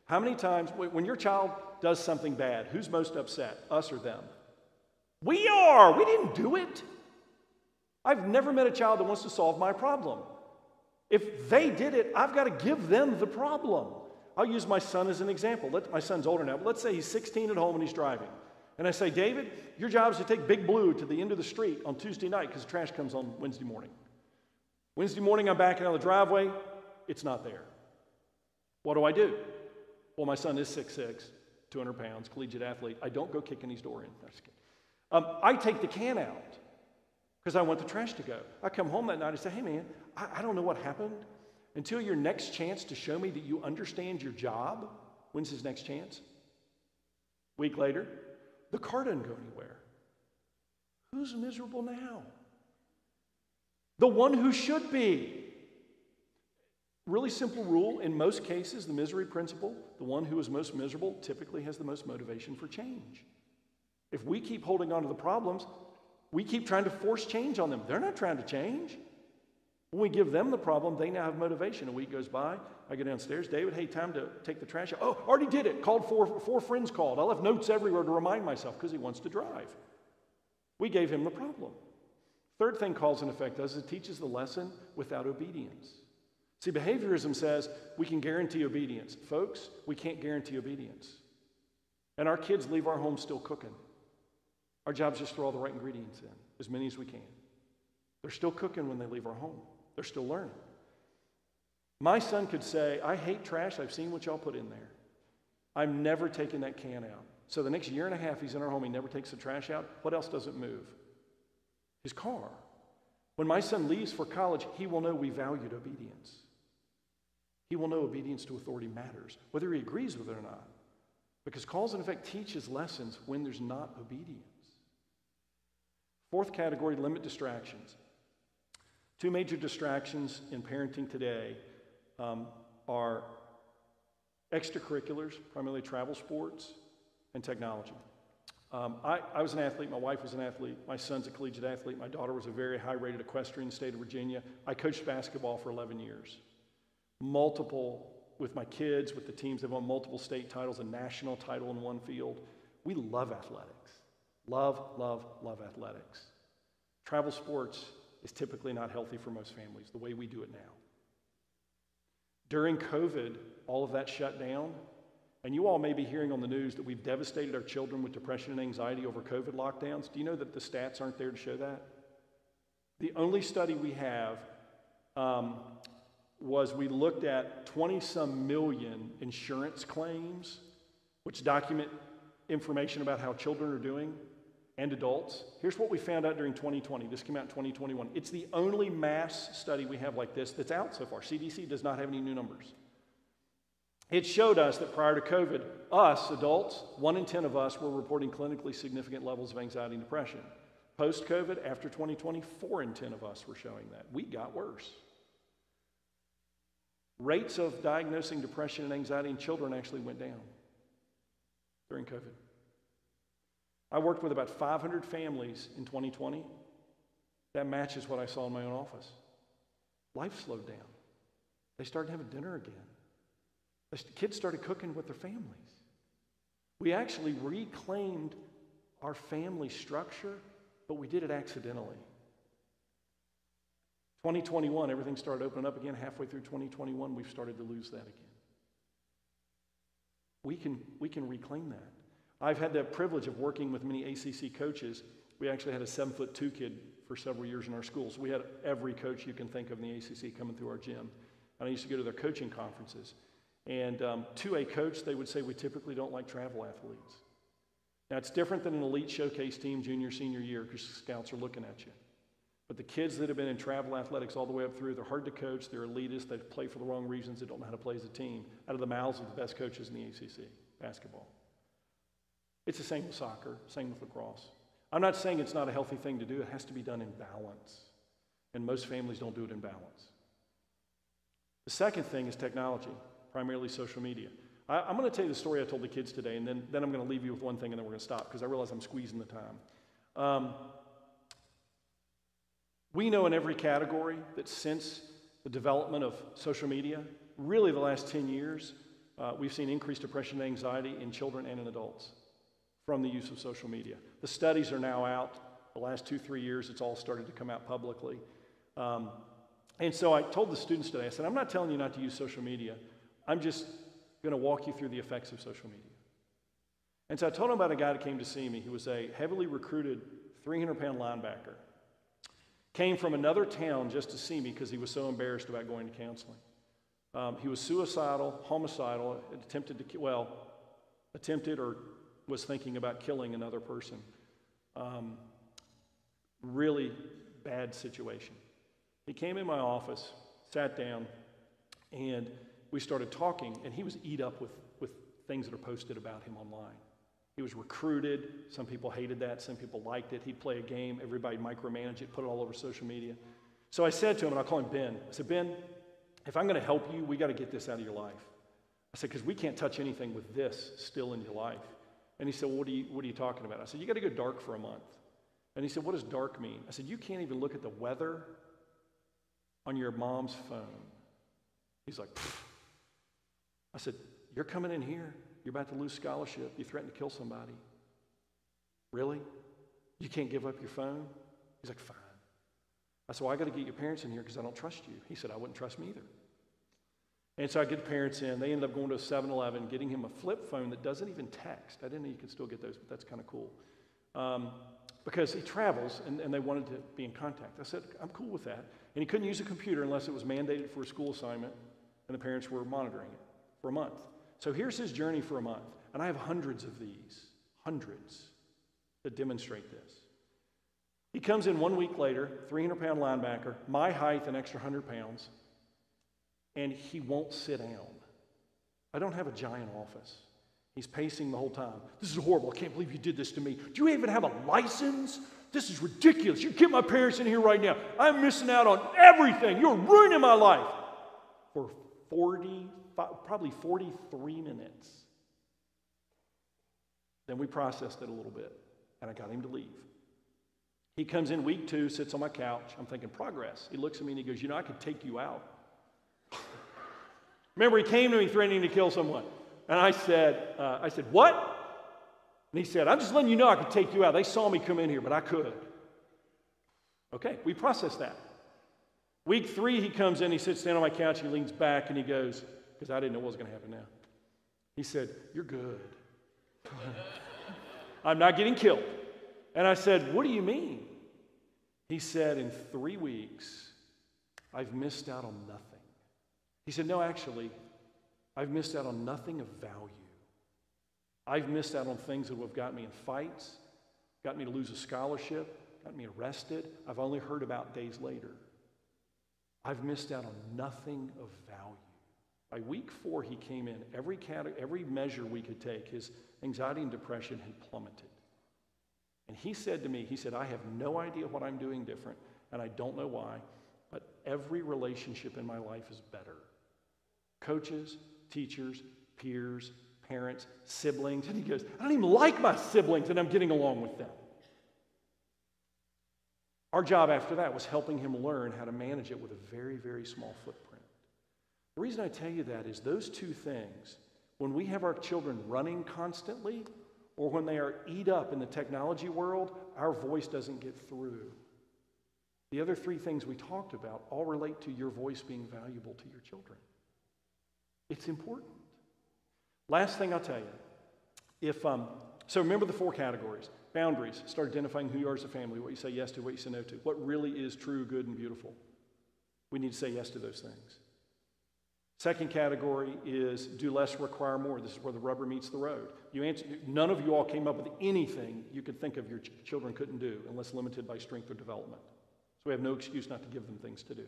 How many times, when your child does something bad, who's most upset, us or them? We are. We didn't do it. I've never met a child that wants to solve my problem. If they did it, I've got to give them the problem. I'll use my son as an example. Let, my son's older now, but let's say he's 16 at home and he's driving. And I say, David, your job is to take Big Blue to the end of the street on Tuesday night because trash comes on Wednesday morning. Wednesday morning, I'm backing out of the driveway. It's not there. What do I do? Well, my son is 6'6, 200 pounds, collegiate athlete. I don't go kicking his door in. Um, I take the can out because I want the trash to go. I come home that night and say, hey, man, I, I don't know what happened. Until your next chance to show me that you understand your job, when's his next chance? Week later, the car doesn't go anywhere. Who's miserable now? The one who should be. Really simple rule. In most cases, the misery principle, the one who is most miserable typically has the most motivation for change. If we keep holding on to the problems, we keep trying to force change on them. They're not trying to change. When we give them the problem, they now have motivation. A week goes by, I go downstairs, David, hey, time to take the trash out. Oh, already did it. Called four, four friends called. I left notes everywhere to remind myself because he wants to drive. We gave him the problem. Third thing cause and effect does is it teaches the lesson without obedience. See, behaviorism says we can guarantee obedience. Folks, we can't guarantee obedience. And our kids leave our home still cooking. Our job is just throw all the right ingredients in, as many as we can. They're still cooking when they leave our home, they're still learning. My son could say, I hate trash. I've seen what y'all put in there. I'm never taking that can out. So the next year and a half he's in our home, he never takes the trash out. What else doesn't move? His car. When my son leaves for college, he will know we valued obedience. He will know obedience to authority matters, whether he agrees with it or not. Because cause and effect teaches lessons when there's not obedience. Fourth category limit distractions. Two major distractions in parenting today um, are extracurriculars, primarily travel sports, and technology. Um, I, I, was an athlete, my wife was an athlete, my son's a collegiate athlete, my daughter was a very high rated equestrian in the state of Virginia. I coached basketball for 11 years. Multiple with my kids, with the teams. They've won multiple state titles, a national title in one field. We love athletics. Love, love, love athletics. Travel sports is typically not healthy for most families, the way we do it now. During COVID, all of that shut down. And you all may be hearing on the news that we've devastated our children with depression and anxiety over COVID lockdowns. Do you know that the stats aren't there to show that? The only study we have um, was we looked at 20 some million insurance claims, which document information about how children are doing and adults. Here's what we found out during 2020. This came out in 2021. It's the only mass study we have like this that's out so far. CDC does not have any new numbers. It showed us that prior to COVID, us adults, one in 10 of us were reporting clinically significant levels of anxiety and depression. Post COVID, after 2020, four in 10 of us were showing that. We got worse. Rates of diagnosing depression and anxiety in children actually went down during COVID. I worked with about 500 families in 2020. That matches what I saw in my own office. Life slowed down. They started having dinner again. The kids started cooking with their families. We actually reclaimed our family structure, but we did it accidentally. 2021, everything started opening up again. Halfway through 2021, we've started to lose that again. We can, we can reclaim that. I've had the privilege of working with many ACC coaches. We actually had a seven foot two kid for several years in our schools. We had every coach you can think of in the ACC coming through our gym. And I used to go to their coaching conferences. And um, to a coach, they would say, We typically don't like travel athletes. Now, it's different than an elite showcase team junior, senior year because scouts are looking at you. But the kids that have been in travel athletics all the way up through, they're hard to coach, they're elitist, they play for the wrong reasons, they don't know how to play as a team. Out of the mouths of the best coaches in the ACC, basketball. It's the same with soccer, same with lacrosse. I'm not saying it's not a healthy thing to do, it has to be done in balance. And most families don't do it in balance. The second thing is technology, primarily social media. I, am going to tell you the story I told the kids today, and then, then I'm going to leave you with one thing, and then we're going to stop because I realize I'm squeezing the time. Um, we know in every category that since the development of social media, really the last 10 years, uh, we've seen increased depression and anxiety in children and in adults from the use of social media. The studies are now out. The last two, three years, it's all started to come out publicly. Um, and so I told the students today, I said, I'm not telling you not to use social media. I'm just going to walk you through the effects of social media. And so I told them about a guy that came to see me He was a heavily recruited 300 pound linebacker. Came from another town just to see me because he was so embarrassed about going to counseling. Um, he was suicidal, homicidal, attempted to, well, attempted or was thinking about killing another person. Um, really bad situation. He came in my office, sat down, and we started talking, and he was eat up with, with things that are posted about him online. He was recruited. Some people hated that, some people liked it. He'd play a game, everybody micromanage it, put it all over social media. So I said to him, and I'll call him Ben, I said, Ben, if I'm going to help you, we got to get this out of your life. I said, because we can't touch anything with this still in your life. And he said, well, what, are you, what are you talking about? I said, you got to go dark for a month. And he said, what does dark mean? I said, you can't even look at the weather on your mom's phone. He's like, Pfft. I said, you're coming in here. You're about to lose scholarship. You threatened to kill somebody. Really? You can't give up your phone? He's like, fine. I said, well, I got to get your parents in here because I don't trust you. He said, I wouldn't trust me either. And so I get the parents in. They ended up going to a 7 Eleven, getting him a flip phone that doesn't even text. I didn't know you could still get those, but that's kind of cool. Um, because he travels and, and they wanted to be in contact. I said, I'm cool with that. And he couldn't use a computer unless it was mandated for a school assignment, and the parents were monitoring it for a month. So here's his journey for a month. And I have hundreds of these, hundreds, to demonstrate this. He comes in one week later, 300 pound linebacker, my height, an extra 100 pounds, and he won't sit down. I don't have a giant office. He's pacing the whole time. This is horrible. I can't believe you did this to me. Do you even have a license? This is ridiculous. You get my parents in here right now. I'm missing out on everything. You're ruining my life. For 40, probably 43 minutes. Then we processed it a little bit, and I got him to leave. He comes in week two, sits on my couch. I'm thinking, progress. He looks at me and he goes, You know, I could take you out. Remember, he came to me threatening to kill someone. And I said, uh, I said, what? And he said, I'm just letting you know I could take you out. They saw me come in here, but I could. Okay, we processed that. Week three, he comes in, he sits down on my couch, he leans back, and he goes, because I didn't know what was going to happen now. He said, You're good. I'm not getting killed. And I said, What do you mean? He said, In three weeks, I've missed out on nothing. He said, No, actually, I've missed out on nothing of value. I've missed out on things that would have got me in fights, got me to lose a scholarship, got me arrested. I've only heard about days later. I've missed out on nothing of value. By week four, he came in. Every, category, every measure we could take, his anxiety and depression had plummeted. And he said to me, he said, I have no idea what I'm doing different, and I don't know why, but every relationship in my life is better. Coaches, teachers, peers, parents, siblings. And he goes, I don't even like my siblings, and I'm getting along with them. Our job after that was helping him learn how to manage it with a very, very small footprint. The reason I tell you that is those two things, when we have our children running constantly, or when they are eat up in the technology world, our voice doesn't get through. The other three things we talked about all relate to your voice being valuable to your children. It's important. Last thing I'll tell you. If, um, so remember the four categories boundaries. Start identifying who you are as a family, what you say yes to, what you say no to, what really is true, good, and beautiful. We need to say yes to those things. Second category is do less, require more. This is where the rubber meets the road. You answer, none of you all came up with anything you could think of your ch- children couldn't do unless limited by strength or development. So we have no excuse not to give them things to do.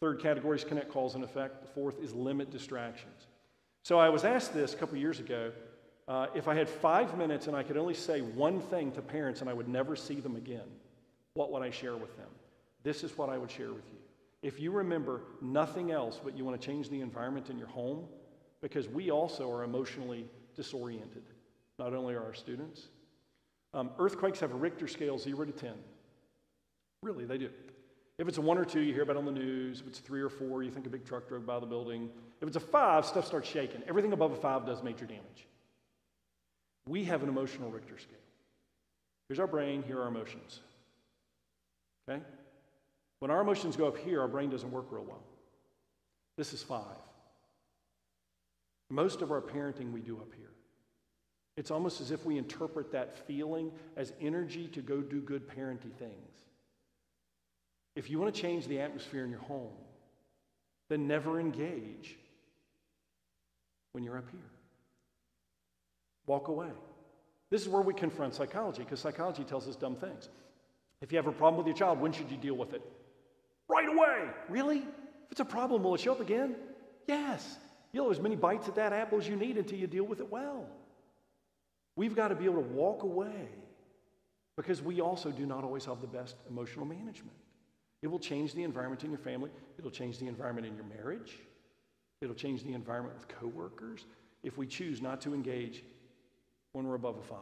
Third category is connect cause and effect. The fourth is limit distractions. So I was asked this a couple years ago. Uh, if I had five minutes and I could only say one thing to parents and I would never see them again, what would I share with them? This is what I would share with you. If you remember nothing else but you want to change the environment in your home, because we also are emotionally disoriented, not only are our students. Um, earthquakes have a Richter scale 0 to 10. Really, they do. If it's a one or two, you hear about on the news. If it's three or four, you think a big truck drove by the building. If it's a five, stuff starts shaking. Everything above a five does major damage. We have an emotional Richter scale. Here's our brain, here are our emotions. Okay? When our emotions go up here, our brain doesn't work real well. This is five. Most of our parenting we do up here. It's almost as if we interpret that feeling as energy to go do good parenting things. If you want to change the atmosphere in your home, then never engage when you're up here. Walk away. This is where we confront psychology because psychology tells us dumb things. If you have a problem with your child, when should you deal with it? Right away. Really? If it's a problem, will it show up again? Yes. You'll have as many bites at that apple as you need until you deal with it well. We've got to be able to walk away because we also do not always have the best emotional management. It will change the environment in your family. It'll change the environment in your marriage. It'll change the environment with coworkers if we choose not to engage when we're above a five.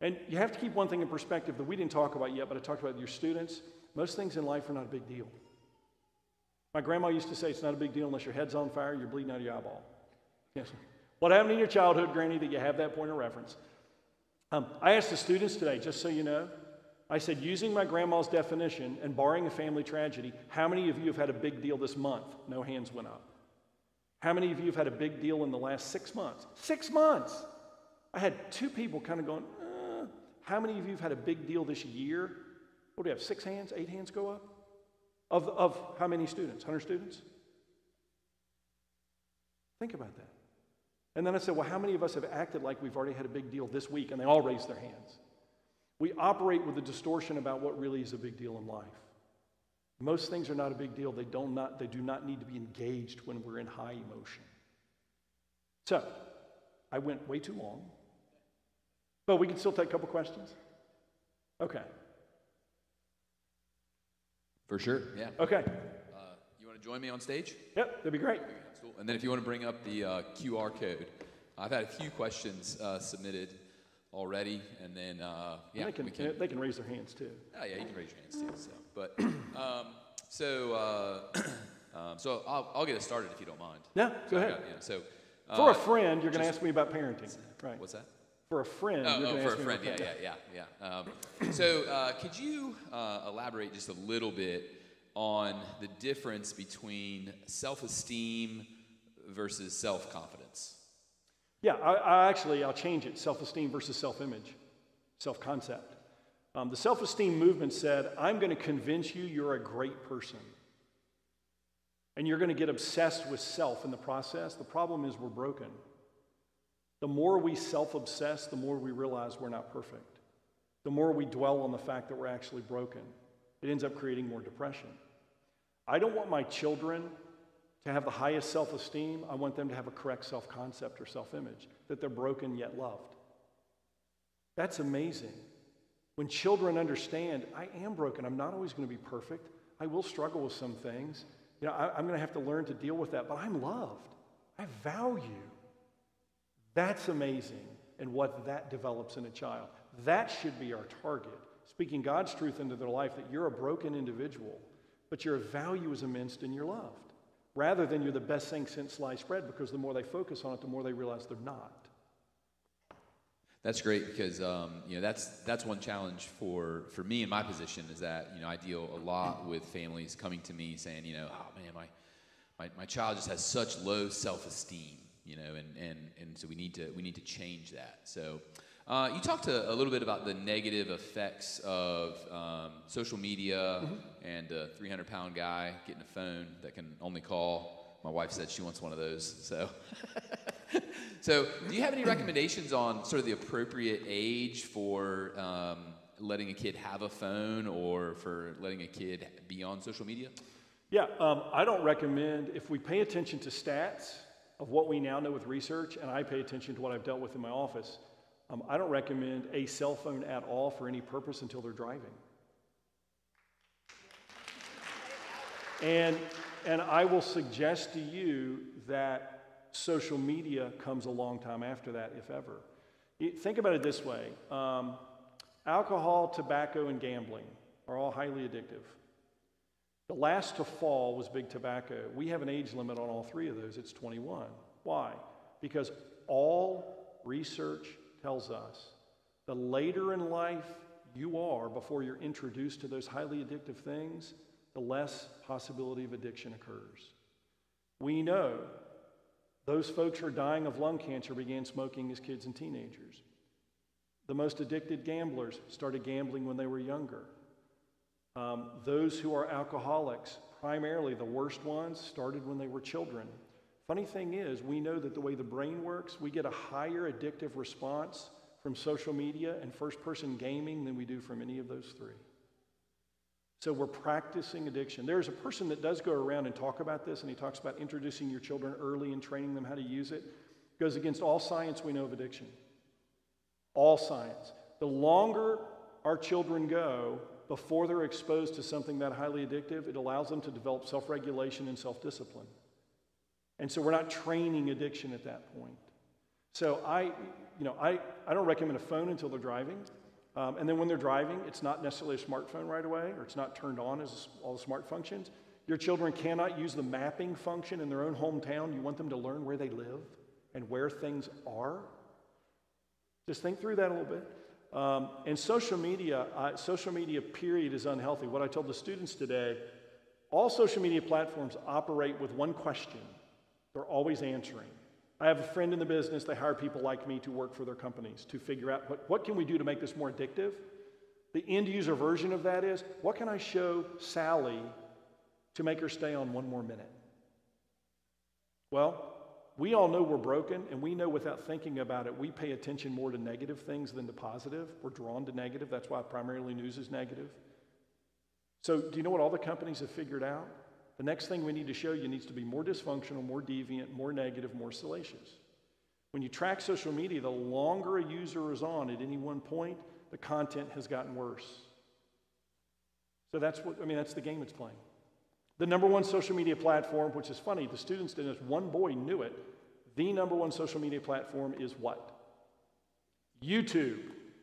And you have to keep one thing in perspective that we didn't talk about yet, but I talked about your students. Most things in life are not a big deal. My grandma used to say it's not a big deal unless your head's on fire, you're bleeding out of your eyeball. Yes. What happened in your childhood, Granny, that you have that point of reference? Um, I asked the students today, just so you know, I said, using my grandma's definition and barring a family tragedy, how many of you have had a big deal this month? No hands went up. How many of you have had a big deal in the last six months? Six months! I had two people kind of going, uh, how many of you have had a big deal this year? What do you have, six hands, eight hands go up? Of, of how many students? 100 students? Think about that. And then I said, well, how many of us have acted like we've already had a big deal this week? And they all raised their hands. We operate with a distortion about what really is a big deal in life. Most things are not a big deal. They, don't not, they do not need to be engaged when we're in high emotion. So, I went way too long. But we can still take a couple questions? Okay. For sure, yeah. Okay. Uh, you want to join me on stage? Yep, that'd be great. And then if you want to bring up the uh, QR code, I've had a few questions uh, submitted already, and then uh, yeah, they, can, we can. they can raise their hands too. Oh yeah, you can raise your hands too. So, but um, so uh, um, so I'll, I'll get it started if you don't mind. Yeah, go So ahead. got- yeah, so For uh, a friend, you're going to ask me about parenting. Right. What's that? For a friend, Oh, oh, for a friend. about Yeah, yeah, yeah, yeah. Um, so, uh, could you uh, elaborate just a little bit on the difference between self-esteem versus self-confidence? Yeah, I, I actually, I'll change it self esteem versus self image, self concept. Um, the self esteem movement said, I'm going to convince you you're a great person. And you're going to get obsessed with self in the process. The problem is we're broken. The more we self obsess, the more we realize we're not perfect. The more we dwell on the fact that we're actually broken, it ends up creating more depression. I don't want my children to have the highest self esteem. I want them to have a correct self concept or self image, that they're broken yet loved. That's amazing. When children understand, I am broken, I'm not always going to be perfect, I will struggle with some things. You know, I, I'm going to have to learn to deal with that, but I'm loved. I have value. That's amazing and what that develops in a child. That should be our target. Speaking God's truth into their life that you're a broken individual, but your value is immense and you're loved. Rather than you're the best thing since sliced bread, because the more they focus on it, the more they realize they're not. That's great because um, you know that's that's one challenge for for me in my position is that you know I deal a lot with families coming to me saying you know oh man my my, my child just has such low self esteem you know and, and and so we need to we need to change that. So uh, you talked a, a little bit about the negative effects of um, social media and a 300 pound guy getting a phone that can only call. My wife said she wants one of those so. So, do you have any recommendations on sort of the appropriate age for um, letting a kid have a phone or for letting a kid be on social media? Yeah, um, I don't recommend, if we pay attention to stats of what we now know with research, and I pay attention to what I've dealt with in my office, um, I don't recommend a cell phone at all for any purpose until they're driving. And, and I will suggest to you that social media comes a long time after that, if ever. Think about it this way um, alcohol, tobacco, and gambling are all highly addictive. The last to fall was big tobacco. We have an age limit on all three of those. It's 21. Why? Because all research tells us the later in life you are before you're introduced to those highly addictive things, the less possibility of addiction occurs. We know those folks who are dying of lung cancer began smoking as kids and teenagers. The most addicted gamblers started gambling when they were younger. Um, those who are alcoholics, primarily the worst ones, started when they were children. Funny thing is, we know that the way the brain works, we get a higher addictive response from social media and first person gaming than we do from any of those three. So we're practicing addiction. There's a person that does go around and talk about this, and he talks about introducing your children early and training them how to use it. Goes against all science we know of addiction. All science. The longer our children go before they're exposed to something that highly addictive, it allows them to develop self regulation and self discipline. And so we're not training addiction at that point. So I, you know, I, I don't recommend a phone until they're driving. Um, and then when they're driving, it's not necessarily a smartphone right away, or it's not turned on as all the smart functions. Your children cannot use the mapping function in their own hometown. You want them to learn where they live and where things are. Just think through that a little bit. Um, and social media, uh, social media, period, is unhealthy. What I told the students today all social media platforms operate with one question they're always answering. I have a friend in the business, they hire people like me to work for their companies to figure out what, what can we do to make this more addictive? The end user version of that is what can I show Sally to make her stay on one more minute? Well, we all know we're broken, and we know without thinking about it, we pay attention more to negative things than to positive. We're drawn to negative. That's why primarily news is negative. So, do you know what all the companies have figured out? The next thing we need to show you needs to be more dysfunctional, more deviant, more negative, more salacious. When you track social media, the longer a user is on at any one point, the content has gotten worse. So that's what, I mean, that's the game it's playing. The number one social media platform, which is funny, the students didn't, one boy knew it. The number one social media platform is what? YouTube.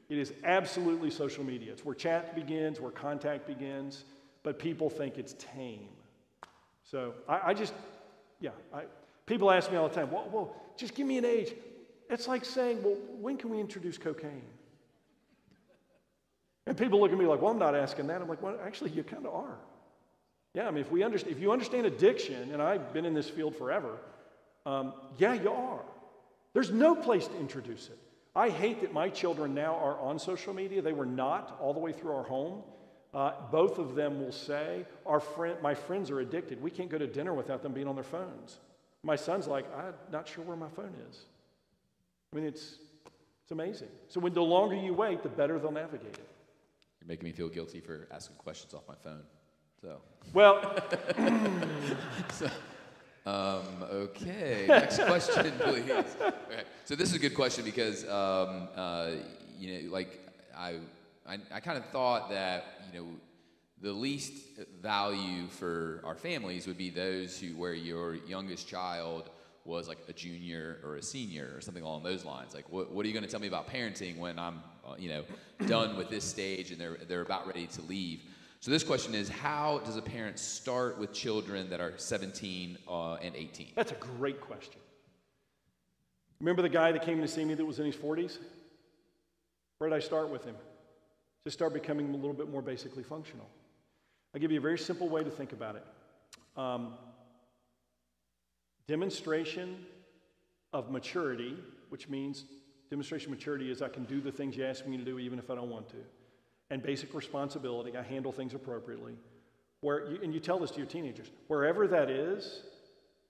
It is absolutely social media. It's where chat begins, where contact begins, but people think it's tame. So I, I just, yeah, I, people ask me all the time, well, well, just give me an age. It's like saying, well, when can we introduce cocaine? And people look at me like, well, I'm not asking that. I'm like, well, actually, you kind of are. Yeah, I mean, if, we understand, if you understand addiction, and I've been in this field forever, um, yeah, you are. There's no place to introduce it. I hate that my children now are on social media. They were not all the way through our home. Uh, both of them will say, our friend, My friends are addicted. We can't go to dinner without them being on their phones. My son's like, I'm not sure where my phone is. I mean, it's, it's amazing. So when the longer you wait, the better they'll navigate it. You're making me feel guilty for asking questions off my phone. So. Well. so, um, okay. Next question, please. Okay. So this is a good question because um, uh, you know, like I, I, I kind of thought that you know the least value for our families would be those who where your youngest child was like a junior or a senior or something along those lines. Like, what, what are you going to tell me about parenting when I'm, uh, you know, done with this stage and they're, they're about ready to leave? So this question is, how does a parent start with children that are 17 uh, and 18? That's a great question. Remember the guy that came to see me that was in his 40s? Where did I start with him? Just start becoming a little bit more basically functional. I'll give you a very simple way to think about it. Um, demonstration of maturity, which means demonstration of maturity is I can do the things you ask me to do even if I don't want to and basic responsibility. I handle things appropriately. Where you, and you tell this to your teenagers wherever that is,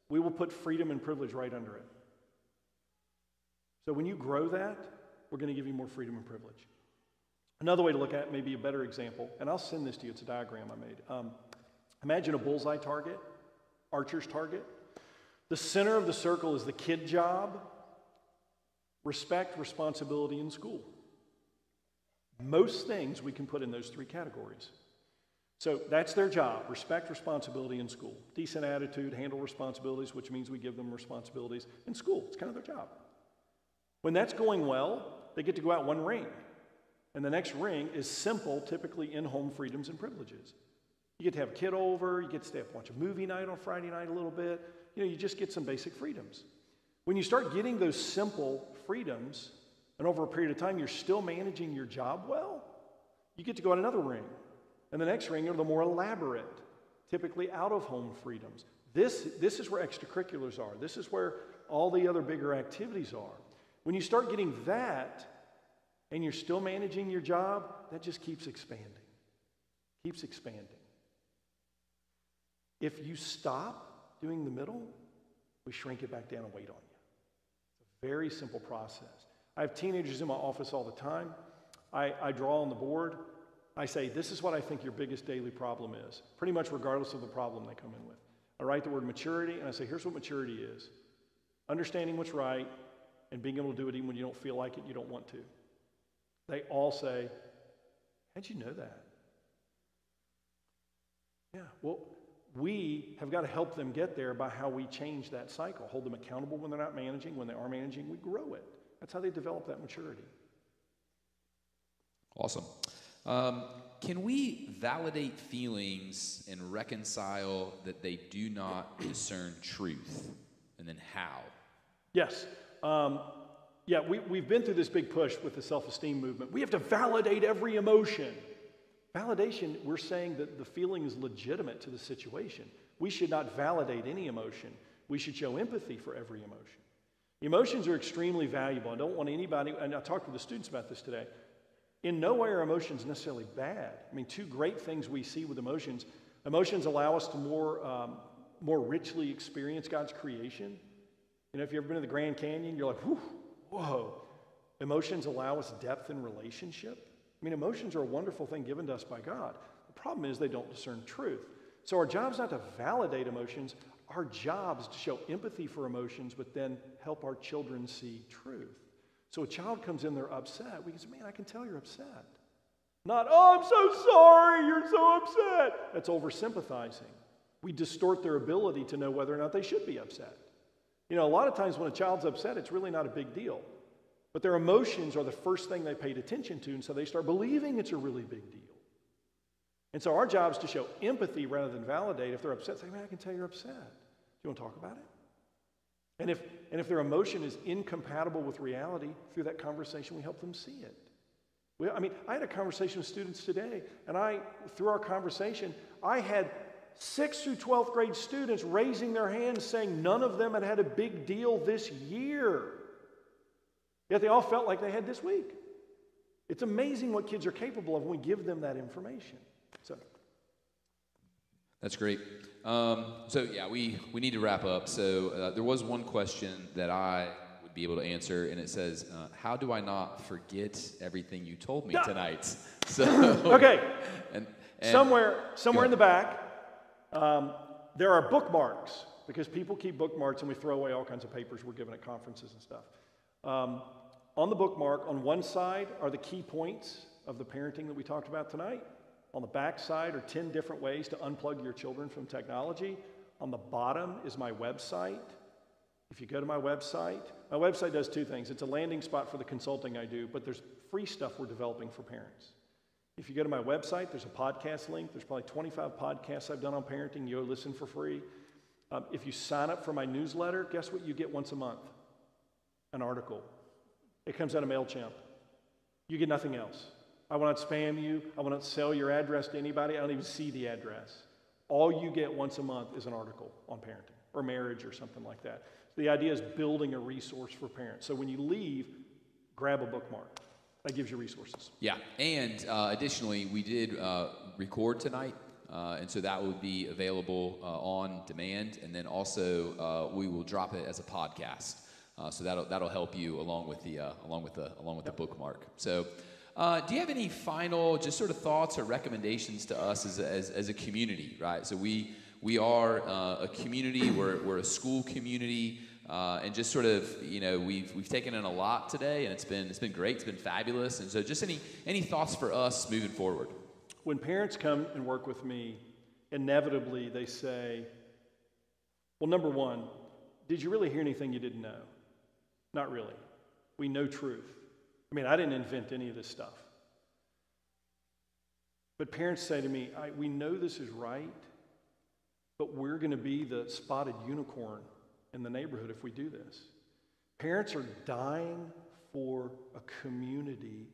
we will put freedom and privilege right under it. So when you grow that, we're going to give you more freedom and privilege. Another way to look at it, maybe a better example, and I'll send this to you. It's a diagram I made. Um, imagine a bullseye target, archer's target. The center of the circle is the kid job, respect, responsibility, and school. Most things we can put in those three categories. So that's their job respect, responsibility in school. Decent attitude, handle responsibilities, which means we give them responsibilities in school. It's kind of their job. When that's going well, they get to go out one ring. And the next ring is simple, typically in home freedoms and privileges. You get to have a kid over, you get to stay up watch a movie night on Friday night a little bit. You know, you just get some basic freedoms. When you start getting those simple freedoms, and over a period of time you're still managing your job well, you get to go on another ring. And the next ring are the more elaborate, typically out of home freedoms. This, this is where extracurriculars are. This is where all the other bigger activities are. When you start getting that and you're still managing your job, that just keeps expanding. Keeps expanding. If you stop doing the middle, we shrink it back down and wait on you. It's a very simple process. I have teenagers in my office all the time. I, I draw on the board. I say, This is what I think your biggest daily problem is, pretty much regardless of the problem they come in with. I write the word maturity and I say, Here's what maturity is understanding what's right and being able to do it even when you don't feel like it, you don't want to. They all say, How'd you know that? Yeah, well, we have got to help them get there by how we change that cycle. Hold them accountable when they're not managing. When they are managing, we grow it. That's how they develop that maturity. Awesome. Um, can we validate feelings and reconcile that they do not discern truth? And then how? Yes. Um, yeah, we, we've been through this big push with the self esteem movement. We have to validate every emotion. Validation, we're saying that the feeling is legitimate to the situation. We should not validate any emotion. We should show empathy for every emotion. Emotions are extremely valuable. I don't want anybody, and I talked with the students about this today. In no way are emotions necessarily bad. I mean, two great things we see with emotions emotions allow us to more, um, more richly experience God's creation. You know, if you've ever been to the Grand Canyon, you're like, whoa. Emotions allow us depth in relationship. I mean, emotions are a wonderful thing given to us by God. The problem is they don't discern truth. So our job's not to validate emotions. Our job is to show empathy for emotions, but then help our children see truth. So a child comes in, they're upset. We can say, man, I can tell you're upset. Not, oh, I'm so sorry, you're so upset. That's over sympathizing. We distort their ability to know whether or not they should be upset. You know, a lot of times when a child's upset, it's really not a big deal. But their emotions are the first thing they paid attention to, and so they start believing it's a really big deal. And so our job is to show empathy rather than validate. If they're upset, say, man, I can tell you're upset. Do you want to talk about it? And if, and if their emotion is incompatible with reality, through that conversation, we help them see it. We, I mean, I had a conversation with students today, and I, through our conversation, I had 6th through 12th grade students raising their hands saying none of them had had a big deal this year. Yet they all felt like they had this week. It's amazing what kids are capable of when we give them that information. So. That's great. Um, so yeah, we, we need to wrap up. So uh, there was one question that I would be able to answer, and it says, uh, "How do I not forget everything you told me tonight?" So okay. And, and somewhere somewhere in the back, um, there are bookmarks because people keep bookmarks, and we throw away all kinds of papers we're given at conferences and stuff. Um, on the bookmark, on one side are the key points of the parenting that we talked about tonight. On the back side are 10 different ways to unplug your children from technology. On the bottom is my website. If you go to my website, my website does two things. It's a landing spot for the consulting I do, but there's free stuff we're developing for parents. If you go to my website, there's a podcast link. There's probably 25 podcasts I've done on parenting. You'll listen for free. Um, if you sign up for my newsletter, guess what you get once a month? An article. It comes out of MailChimp. You get nothing else. I will not spam you. I will not sell your address to anybody. I don't even see the address. All you get once a month is an article on parenting or marriage or something like that. So the idea is building a resource for parents. So when you leave, grab a bookmark. That gives you resources. Yeah, and uh, additionally, we did uh, record tonight, uh, and so that will be available uh, on demand, and then also uh, we will drop it as a podcast. Uh, so that'll that'll help you along with the along with the along with the bookmark. So. Uh, do you have any final, just sort of thoughts or recommendations to us as as, as a community, right? So we we are uh, a community. We're we're a school community, uh, and just sort of you know we've we've taken in a lot today, and it's been it's been great. It's been fabulous. And so, just any any thoughts for us moving forward? When parents come and work with me, inevitably they say, "Well, number one, did you really hear anything you didn't know?" Not really. We know truth. I mean, I didn't invent any of this stuff. But parents say to me, We know this is right, but we're going to be the spotted unicorn in the neighborhood if we do this. Parents are dying for a community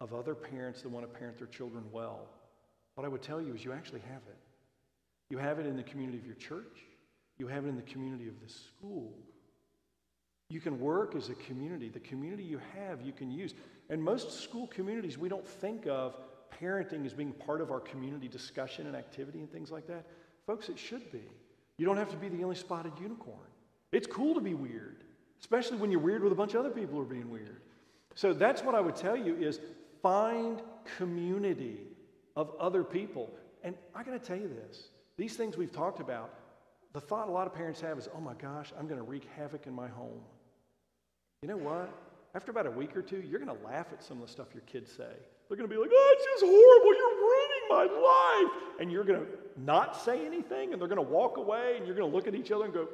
of other parents that want to parent their children well. What I would tell you is you actually have it. You have it in the community of your church, you have it in the community of this school, you can work as a community. The community you have, you can use. And most school communities, we don't think of parenting as being part of our community discussion and activity and things like that. Folks, it should be. You don't have to be the only spotted unicorn. It's cool to be weird, especially when you're weird with a bunch of other people who are being weird. So that's what I would tell you is find community of other people. And I got to tell you this. These things we've talked about, the thought a lot of parents have is, oh my gosh, I'm going to wreak havoc in my home. You know what? After about a week or two, you're going to laugh at some of the stuff your kids say. They're going to be like, oh, it's just horrible. You're ruining my life. And you're going to not say anything, and they're going to walk away, and you're going to look at each other and go,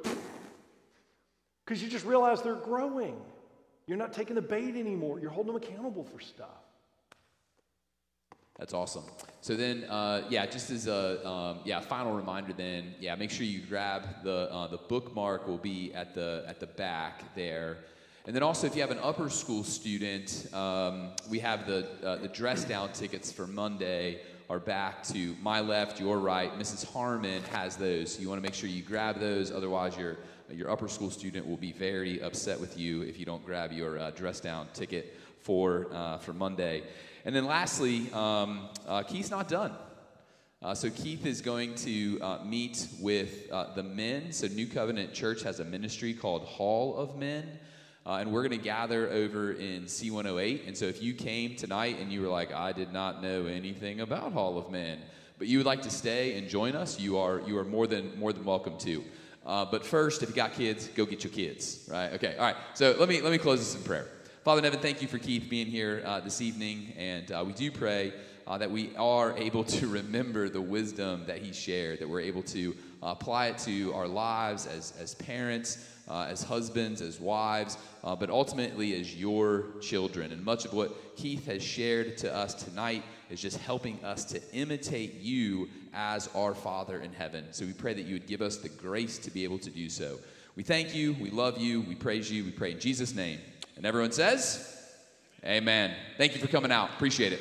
because you just realize they're growing. You're not taking the bait anymore. You're holding them accountable for stuff. That's awesome. So then, uh, yeah, just as a um, yeah final reminder, then yeah, make sure you grab the uh, the bookmark will be at the at the back there, and then also if you have an upper school student, um, we have the uh, the dress down tickets for Monday are back to my left, your right. Mrs. Harmon has those. You want to make sure you grab those. Otherwise, your your upper school student will be very upset with you if you don't grab your uh, dress down ticket for uh, for Monday. And then lastly, um, uh, Keith's not done. Uh, so Keith is going to uh, meet with uh, the men. So New Covenant Church has a ministry called Hall of Men. Uh, and we're going to gather over in C108. And so if you came tonight and you were like, I did not know anything about Hall of Men, but you would like to stay and join us, you are, you are more, than, more than welcome to. Uh, but first, if you got kids, go get your kids, right? Okay, all right. So let me, let me close this in prayer. Father in heaven, thank you for Keith being here uh, this evening. And uh, we do pray uh, that we are able to remember the wisdom that he shared, that we're able to apply it to our lives as, as parents, uh, as husbands, as wives, uh, but ultimately as your children. And much of what Keith has shared to us tonight is just helping us to imitate you as our Father in heaven. So we pray that you would give us the grace to be able to do so. We thank you, we love you, we praise you, we pray in Jesus' name. And everyone says, Amen. Thank you for coming out. Appreciate it.